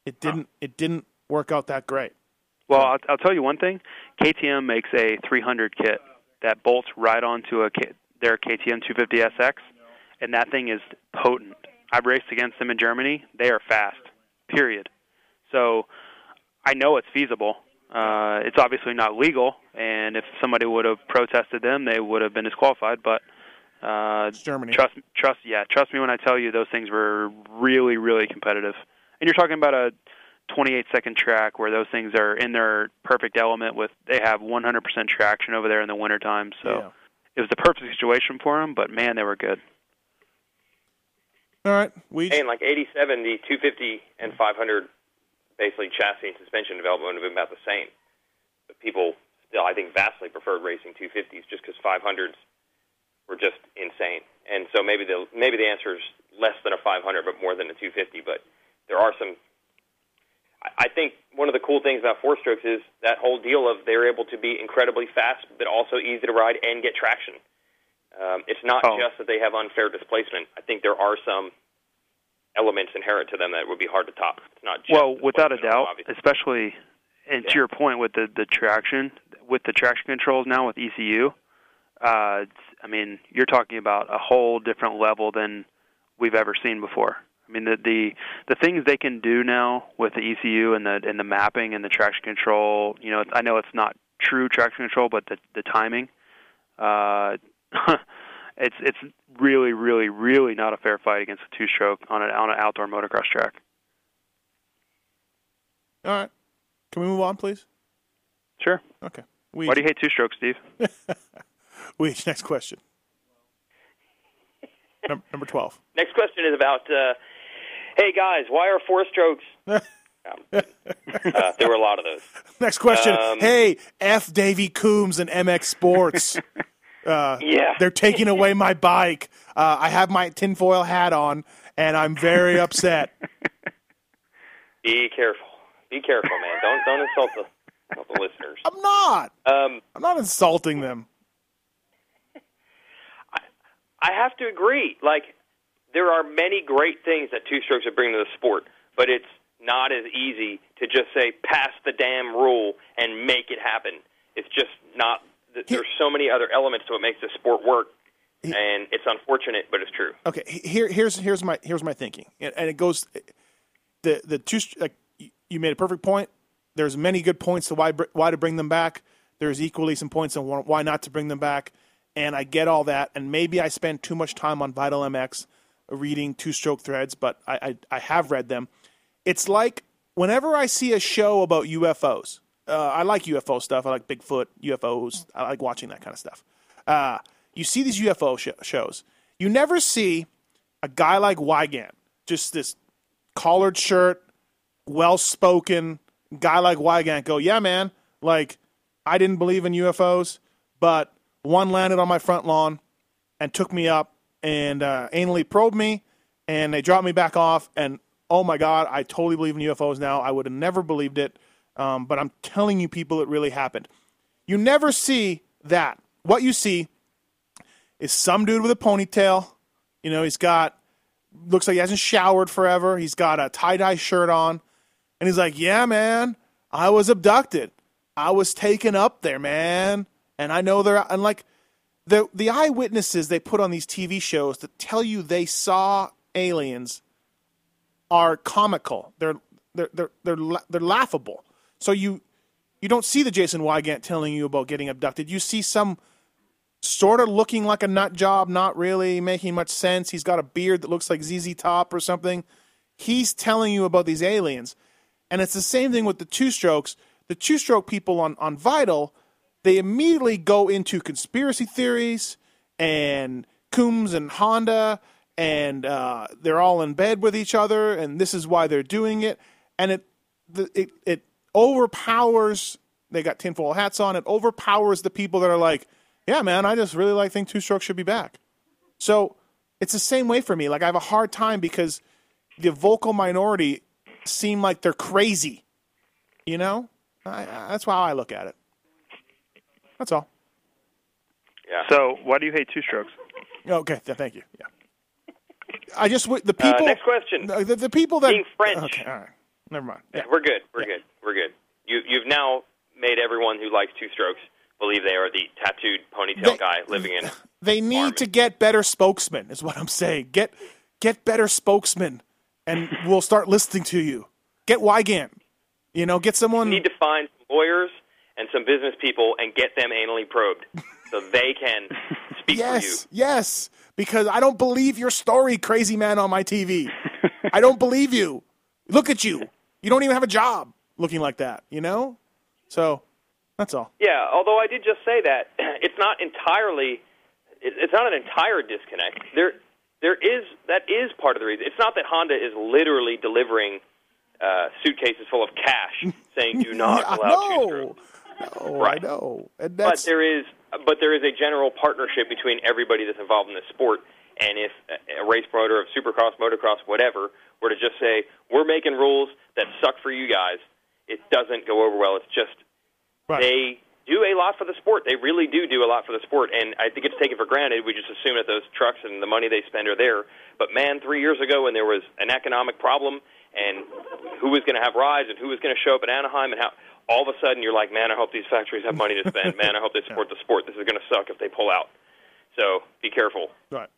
it didn't, it didn't work out that great. Well, I'll, I'll tell you one thing. KTM makes a 300 kit that bolts right onto a their KTM 250SX, and that thing is potent. I've raced against them in Germany. They are fast. Period. So I know it's feasible. Uh, it's obviously not legal, and if somebody would have protested them, they would have been disqualified. But uh, Germany. Trust, trust, yeah, trust me when I tell you those things were really, really competitive. And you're talking about a 28 second track where those things are in their perfect element with they have 100% traction over there in the wintertime. So Yeah. it was the perfect situation for them. But man, they were good. All right, we Hey, in like 87, the 250 and 500 basically chassis and suspension development would have been about the same. But people still, I think, vastly preferred racing 250s just because 500s were just insane. And so maybe the maybe the answer is less than a 500, but more than a 250. But there are some. I- think one of the cool things about four strokes is that whole deal of they're able to be incredibly fast, but also easy to ride and get traction. Um, it's not Oh. just that they have unfair displacement. I think there are some elements inherent to them that would be hard to top. It's not just Well, without a doubt, obviously. especially and to your point with the the traction, with the traction controls now with ECU, uh, I mean, you're talking about a whole different level than we've ever seen before. I mean, the the the things they can do now with the ECU and the and the mapping and the traction control. You know, it's, I know it's not true traction control, but the the timing. Uh, it's it's really really really not a fair fight against a two stroke on an on an outdoor motocross track. All right. Can we move on, please? Sure. Okay. We, Why do you hate two strokes, Steve? we next question. Num- number twelve. Next question is about, uh, hey guys, why are four strokes Um, uh, there were a lot of those. Next question. Um, hey, F Davey Coombs and MX Sports. Uh, Yeah. They're taking away my bike. Uh, I have my tinfoil hat on, and I'm very upset. Be careful. Be careful, man. Don't don't insult the, insult the listeners. I'm not. Um, I'm not insulting them. I have to agree. Like, there are many great things that two strokes are bringing to the sport, but it's not as easy to just say pass the damn rule and make it happen. It's just not. There's so many other elements to what makes the sport work, and it's unfortunate, but it's true. Okay, here here's here's my here's my thinking, and, and it goes the the two like you- you made a perfect point. There's many good points to why why to bring them back. There's equally some points on why not to bring them back, and I get all that. And maybe I spend too much time on Vital MX reading two stroke threads, but I, I I have read them. It's like whenever I see a show about UFOs, uh, I like UFO stuff. I like Bigfoot, UFOs. I like watching that kind of stuff. Uh, you see these UFO sh- shows. You never see a guy like Weigandt, just this collared shirt, well spoken guy like Weigandt go, yeah, man, like I didn't believe in UFOs, but one landed on my front lawn and took me up and uh, anally probed me, and they dropped me back off. And oh my God, I totally believe in UFOs now. I would have never believed it, um, but I'm telling you, people, it really happened. You never see that. What you see is some dude with a ponytail. You know, he's got looks like he hasn't showered forever. He's got a tie dye shirt on, and he's like, "Yeah, man, I was abducted. I was taken up there, man, and I know they're and like the the eyewitnesses they put on these TV shows that tell you they saw aliens are comical. They're they're they're they're, they're laughable. So you you don't see the Jason Weigandt telling you about getting abducted. You see some sort of looking like a nut job, not really making much sense. He's got a beard that looks like ZZ Top or something. He's telling you about these aliens. And it's the same thing with the two strokes. The two stroke people on, on Vital, they immediately go into conspiracy theories and Coombs and Honda, and uh, they're all in bed with each other, and this is why they're doing it. And it, it, it overpowers, they got tinfoil hats on, it overpowers the people that are like, yeah, man, I just really like think two strokes should be back. So it's the same way for me. Like I have a hard time because the vocal minority seem like they're crazy. You know, I, I, that's how I look at it. That's all. Yeah. So, why do you hate two strokes? Okay, th- thank you. Yeah. I just w- the people. Uh, next question. The, the, the people that Being French. Okay, all right. Never mind. Yeah, we're good. We're good. We're good. You you've now made everyone who likes two strokes believe they are the tattooed ponytail They- guy living in. They need to get better spokesmen, is what I'm saying. Get get better spokesmen, and we'll start listening to you. Get Weigandt. You know, get someone. You need to find lawyers and some business people and get them anally probed so they can speak for you. yes, yes. Because I don't believe your story, crazy man on my TV. I don't believe you. Look at you. You don't even have a job looking like that. You know. So that's all. Yeah, although I did just say that it's not entirely it's not an entire disconnect. There there is that is part of the reason. It's not that Honda is literally delivering uh, suitcases full of cash saying do not allow two know. Right. I know. And But there is but there is a general partnership between everybody that's involved in this sport. And if a- a race promoter of supercross, motocross, whatever, were to just say, "We're making rules that suck for you guys," it doesn't go over well. It's just they do a lot for the sport. They really do do a lot for the sport, and I think it's taken for granted. We just assume that those trucks and the money they spend are there. But man, three years ago, when there was an economic problem and who was going to have rides and who was going to show up in Anaheim and how, all of a sudden you're like, man, I hope these factories have money to spend. man, I hope they support the sport. This is going to suck if they pull out. So be careful. right.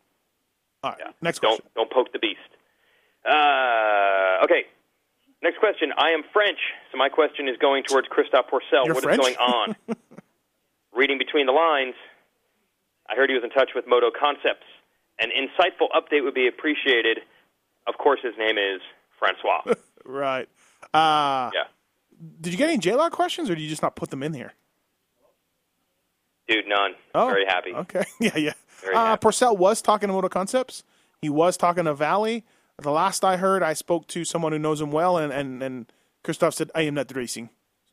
All right. Yeah. Next don't don't poke the beast. Uh, okay. Next question. I am French, so my question is going towards Christophe Pourcel. You're What is French? going on? Reading between the lines, I heard he was in touch with Moto Concepts. An insightful update would be appreciated. Of course, his name is Francois. Right. Uh, yeah. Did you get any J-Law questions, or did you just not put them in here? Dude, none. Oh, Very happy. Okay. Yeah, yeah. Very Uh. Pourcel was talking to Moto Concepts. He was talking to Valli. The last I heard, I spoke to someone who knows him well and, and, and Christophe said, "I am not racing.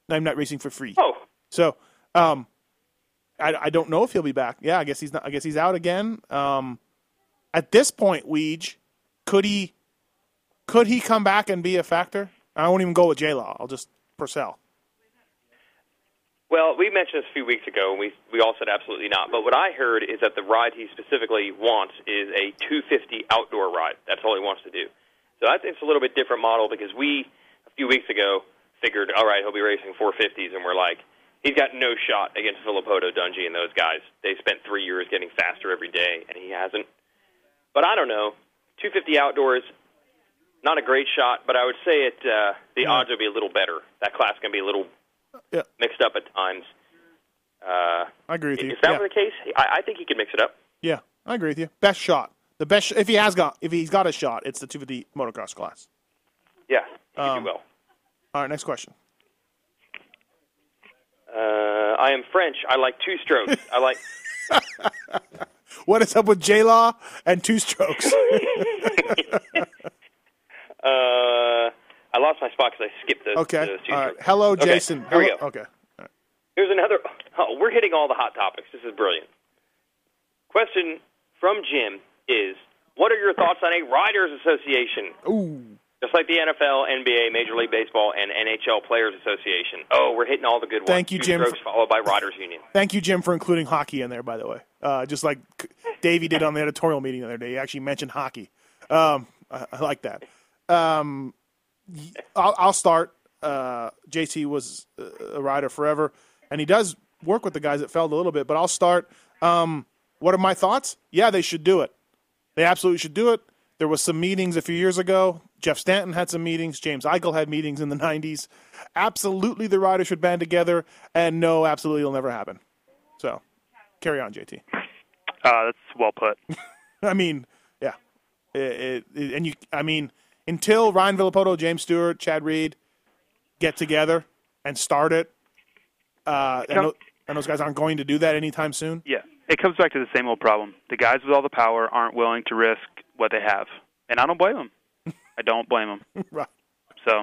I'm not racing for free." Oh, So, um, I, I don't know if he'll be back. Yeah, I guess he's not. I guess he's out again. Um, at this point, Weege, could he, could he come back and be a factor? I won't even go with J Law. I'll just Pourcel. Well, we mentioned this a few weeks ago, and we we all said absolutely not. But what I heard is that the ride he specifically wants is a 250 outdoor ride. That's all he wants to do. So I think it's a little bit different model because we a few weeks ago figured, all right, he'll be racing 450s, and we're like, he's got no shot against Villopoto Dungey and those guys. They spent three years getting faster every day, and he hasn't. But I don't know. 250 outdoors, not a great shot, but I would say it. Uh, the odds would be a little better. That class can be a little Yeah. mixed up at times. Uh, I agree with you. Is that Yeah. the case? I, I think he can mix it up. Yeah, I agree with you. Best shot. The best if he has got if he's got a shot, it's the 250 motocross class. Yeah, Um, do well. All right, next question. Uh, I am French. I like two strokes. I like. What is up with J Law and two strokes? Uh, I lost my spot because I skipped those. okay. two All right. Hello, Okay, Jason. Here we go. Okay. Here's another. Oh, we're hitting all the hot topics. This is brilliant. Question from Jim is: What are your thoughts on a riders' association? Ooh. Just like the NFL, NBA, Major League Baseball, and NHL Players Association. Oh, we're hitting all the good ones. Thank you, Two Jim, Strokes for- followed by Riders Union. Thank you, Jim, for including hockey in there. By the way, uh, just like Davey did on the editorial meeting the other day, he actually mentioned hockey. Um, I, I like that. Um, I'll, I'll start. Uh, JT was a rider forever, and he does work with the guys at Feld a little bit. But I'll start. Um, what are my thoughts? Yeah, they should do it. They absolutely should do it. There was some meetings a few years ago. Jeff Stanton had some meetings. James Eichel had meetings in the '90s. Absolutely, the riders should band together. And no, absolutely, it'll never happen. So, carry on, JT. Uh, that's well put. I mean, yeah, it, it, it- and you. I mean, until Ryan Villopoto, James Stewart, Chad Reed get together and start it, uh, and, tho- and those guys aren't going to do that anytime soon. Yeah, it comes back to the same old problem. The guys with all the power aren't willing to risk what they have, and I don't blame them. I don't blame them. right. So,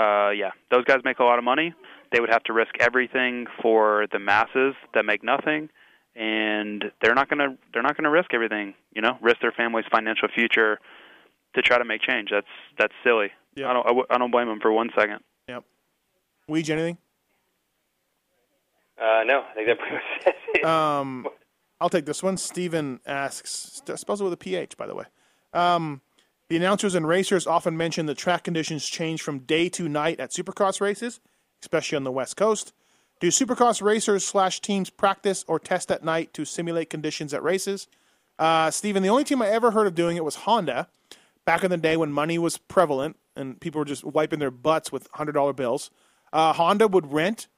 uh, yeah, those guys make a lot of money. They would have to risk everything for the masses that make nothing, and they're not gonna they're not gonna risk everything. You know, risk their family's financial future to try to make change. That's that's silly. Yeah. I don't I, w- I don't blame them for one second. Yep. Weege, anything? Uh, no, I think that pretty much says it. Um, I'll take this one. Steven asks, spells it with a PH, by the way. Um, the announcers and racers often mention the track conditions change from day to night at supercross races, especially on the West Coast. Do supercross racers slash teams practice or test at night to simulate conditions at races? Uh, Steven, the only team I ever heard of doing it was Honda back in the day when money was prevalent and people were just wiping their butts with $100 bills. Uh, Honda would rent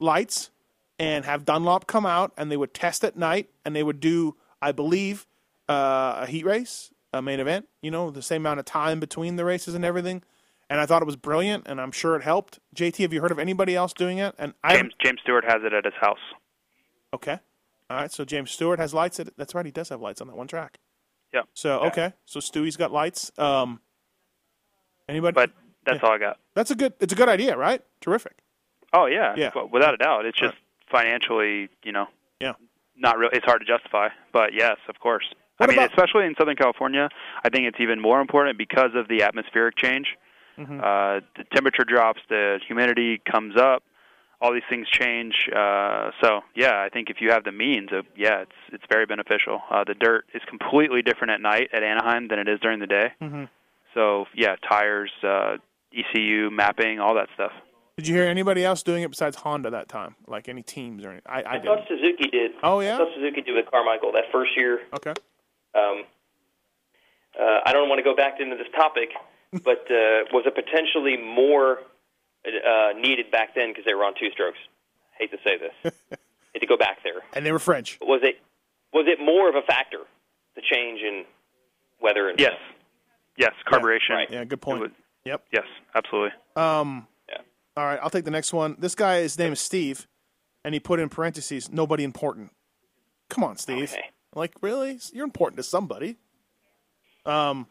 lights and have Dunlop come out and they would test at night and they would do, I believe, uh, a heat race, a main event, you know, the same amount of time between the races and everything. And I thought it was brilliant and I'm sure it helped. JT, have you heard of anybody else doing it? And I James James Stewart has it at his house. Okay. All right, so James Stewart has lights. At, that's right, he does have lights on that one track. Yeah. So okay, so Stewie's got lights. Um, anybody? But that's all I got. That's a good. It's a good idea, right? Terrific. Oh yeah, Yeah. without a doubt. It's just financially, you know, Yeah. not real. It's hard to justify, but yes, of course. What I mean, about- especially in Southern California, I think it's even more important because of the atmospheric change. Mhm. Uh, the temperature drops, the humidity comes up, all these things change. Uh, so yeah, I think if you have the means, of, yeah, it's it's very beneficial. Uh, the dirt is completely different at night at Anaheim than it is during the day. Mm-hmm. So yeah, tires, uh, ECU mapping, all that stuff. Did you hear anybody else doing it besides Honda that time? Like any teams or anything? I, I I did. thought Suzuki did. Oh yeah. I thought Suzuki did with Carmichael that first year. Okay. Um, uh, I don't want to go back into this topic, but uh, was it potentially more uh, needed back then because they were on two strokes? Hate to say this. Hate to go back there. And they were French. Was it was it more of a factor, the change in weather and Yes. Yes, carburation. Yeah, good point. Yep. Yes, absolutely. Um, yeah. All right, I'll take the next one. This guy, his name is Steve, and he put in parentheses, nobody important. Come on, Steve. Like, really? You're important to somebody. Um,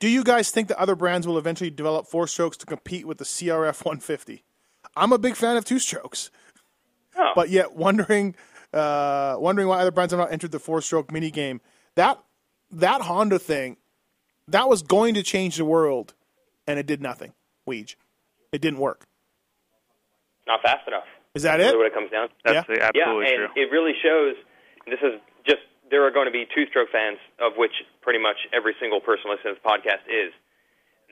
Do you guys think that other brands will eventually develop four strokes to compete with the CRF 150? I'm a big fan of two strokes, oh. but yet wondering, uh, wondering why other brands have not entered the four stroke mini game. That that Honda thing, that was going to change the world, and it did nothing. Weege, it didn't work. Not fast enough. Is that That's it? what it comes down. to. That's Yeah. absolutely yeah, true. and it really shows. This is just there are going to be two-stroke fans, of which pretty much every single person listening to this podcast is.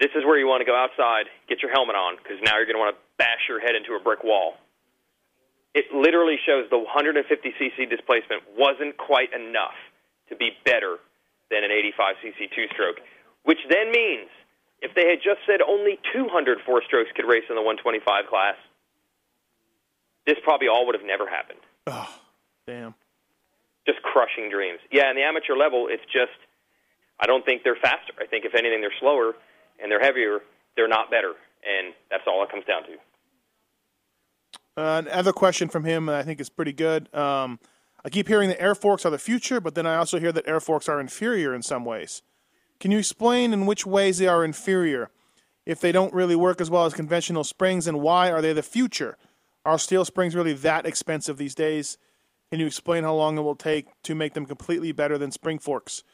This is where you want to go outside, get your helmet on, because now you're going to want to bash your head into a brick wall. It literally shows the 150cc displacement wasn't quite enough to be better than an 85cc two-stroke, which then means if they had just said only 200 four-strokes could race in the 125 class, this probably all would have never happened Oh, damn. Just crushing dreams. Yeah, in the amateur level, it's just I don't think they're faster. I think if anything, they're slower and they're heavier. They're not better, and that's all it comes down to. Uh, another question from him I think is pretty good. Um, I keep hearing that air forks are the future, but then I also hear that air forks are inferior in some ways. Can you explain in which ways they are inferior? If they don't really work as well as conventional springs, and why are they the future? Are steel springs really that expensive these days? Can you explain how long it will take to make them completely better than spring forks?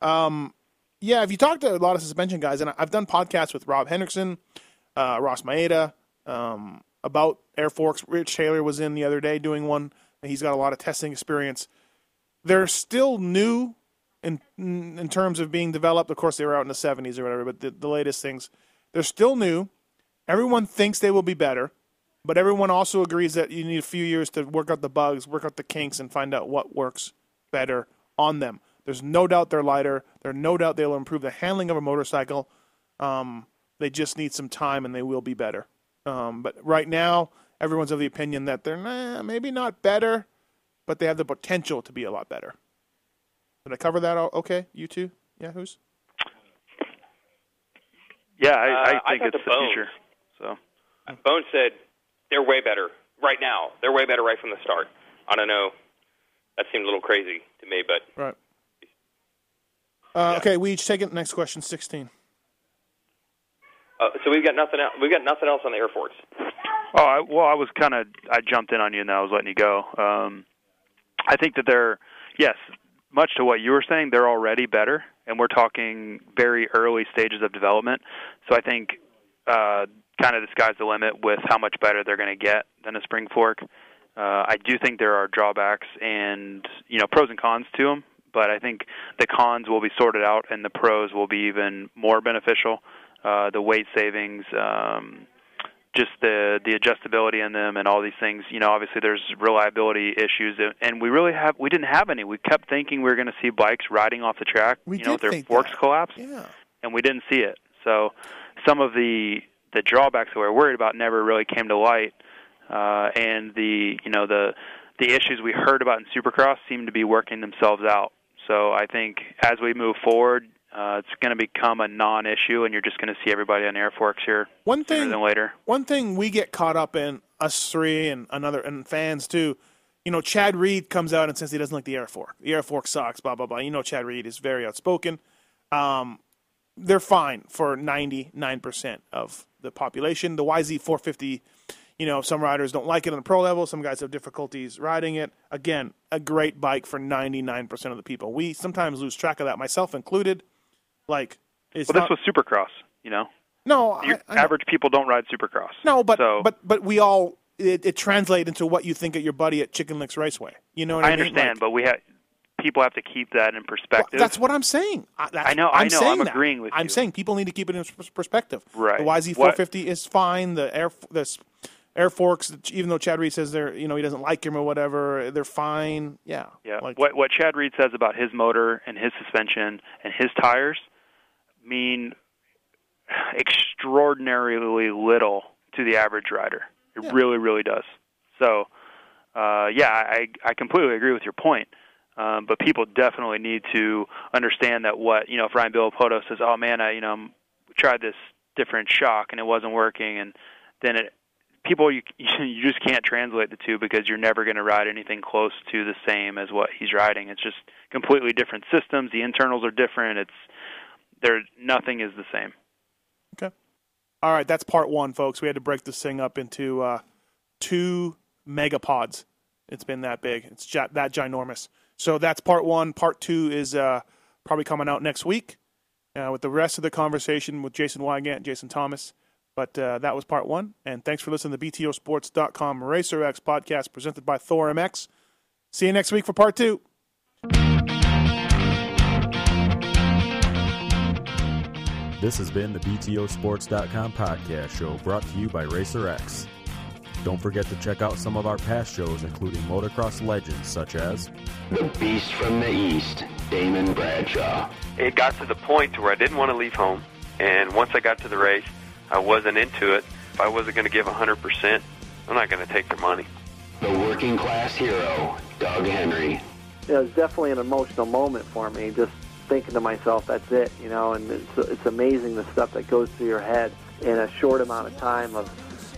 Um, yeah, if you talk to a lot of suspension guys, and I've done podcasts with Rob Hendrickson, uh, Ross Maeda, um, about air forks. Rich Taylor was in the other day doing one. He's got a lot of testing experience. They're still new in in terms of being developed. Of course, they were out in the 70s or whatever, but the, the latest things, they're still new. Everyone thinks they will be better, but everyone also agrees that you need a few years to work out the bugs, work out the kinks, and find out what works better on them. There's no doubt they're lighter. There's no doubt they'll improve the handling of a motorcycle. Um, they just need some time, and they will be better. Um, but right now, everyone's of the opinion that they're nah, maybe not better, but they have the potential to be a lot better. Did I cover that? All? Okay, you two, Yahoos. Yeah, I, Uh, I I think got it's the the future. So Bone said they're way better right now. They're way better right from the start. I don't know. That seemed a little crazy to me, but Right. Uh, Okay, we each take it. Next question, sixteen. uh, so we've got nothing else. We've got nothing else on the air forks. Oh, I, well, I was kind of I jumped in on you and then I was letting you go. Um, I think that they're yes, much to what you were saying, they're already better, and we're talking very early stages of development. So I think uh, kind of the sky's the limit with how much better they're going to get than a spring fork. Uh, I do think there are drawbacks and you know pros and cons to them, but I think the cons will be sorted out and the pros will be even more beneficial. Uh, the weight savings. Um, just the the adjustability in them and all these things. You know, obviously there's reliability issues, and we really have we didn't have any. We kept thinking we were going to see bikes riding off the track. We you know, with their forks that. collapse, Yeah. and we didn't see it. So some of the the drawbacks that we were worried about never really came to light, uh, and the you know the the issues we heard about in Supercross seem to be working themselves out. So I think as we move forward. Uh, it's going to become a non-issue, and you're just going to see everybody on air forks here One sooner thing than later. One thing we get caught up in, us three and another and fans too. You know, Chad Reed comes out and says he doesn't like the air fork. The air fork sucks. Blah blah blah. You know, Chad Reed is very outspoken. Um, they're fine for ninety nine percent of the population. The YZ four fifty. You know, some riders don't like it on the pro level. Some guys have difficulties riding it. Again, a great bike for ninety nine percent of the people. We sometimes lose track of that, myself included. Like, it's Well, not, this was Supercross. You know, no, I, I average people don't ride Supercross. No, but So- but but we all it, it translates into what you think of your buddy at Chicken Licks Raceway. You know what I, I mean? understand, Like, but we have people have to keep that in perspective. that's what I'm saying. I, that's, I know- I I'm know, saying I'm that. agreeing with I'm you. saying people need to keep it in perspective. Right. The YZ450 What- is fine. The air the Air Forks, even though Chad Reed says they're you know he doesn't like him or whatever, they're fine. Yeah. yeah. Like, what what Chad Reed says about his motor and his suspension and his tires mean extraordinarily little to the average rider. It Yeah. really, really does. So, uh, yeah, I I completely agree with your point. Um, but people definitely need to understand that what you know. If Ryan Villopoto says, "Oh man, I you know tried this different shock and it wasn't working," and then it people you you just can't translate the two because you're never going to ride anything close to the same as what he's riding. It's just completely different systems. The internals are different. It's there nothing is the same. Okay. All right, that's part one, folks. We had to break this thing up into uh, two megapods. It's been that big. It's gi- that ginormous. So that's part one. Part two is uh, probably coming out next week uh, with the rest of the conversation with Jason Weigandt, Jason Thomas. But uh, that was part one. And thanks for listening to the BTOsports.com Racer X podcast presented by Thor MX. See you next week for part two. This has been the BTOsports.com podcast show brought to you by Racer X. Don't forget to check out some of our past shows, including motocross legends such as The Beast from the East, Damon Bradshaw. It got to the point to where I didn't want to leave home, and once I got to the race, I wasn't into it. If I wasn't going to give 100%, I'm not going to take their money. The working class hero, Doug Henry. it was definitely an emotional moment for me. Just thinking to myself, "That's it," you know. And it's it's amazing the stuff that goes through your head in a short amount of time of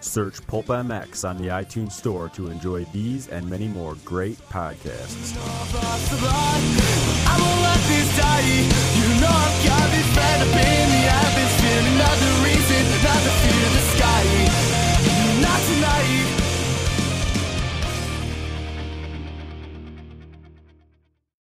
Search Pulp MX on the iTunes Store to enjoy these and many more great podcasts. Not tonight.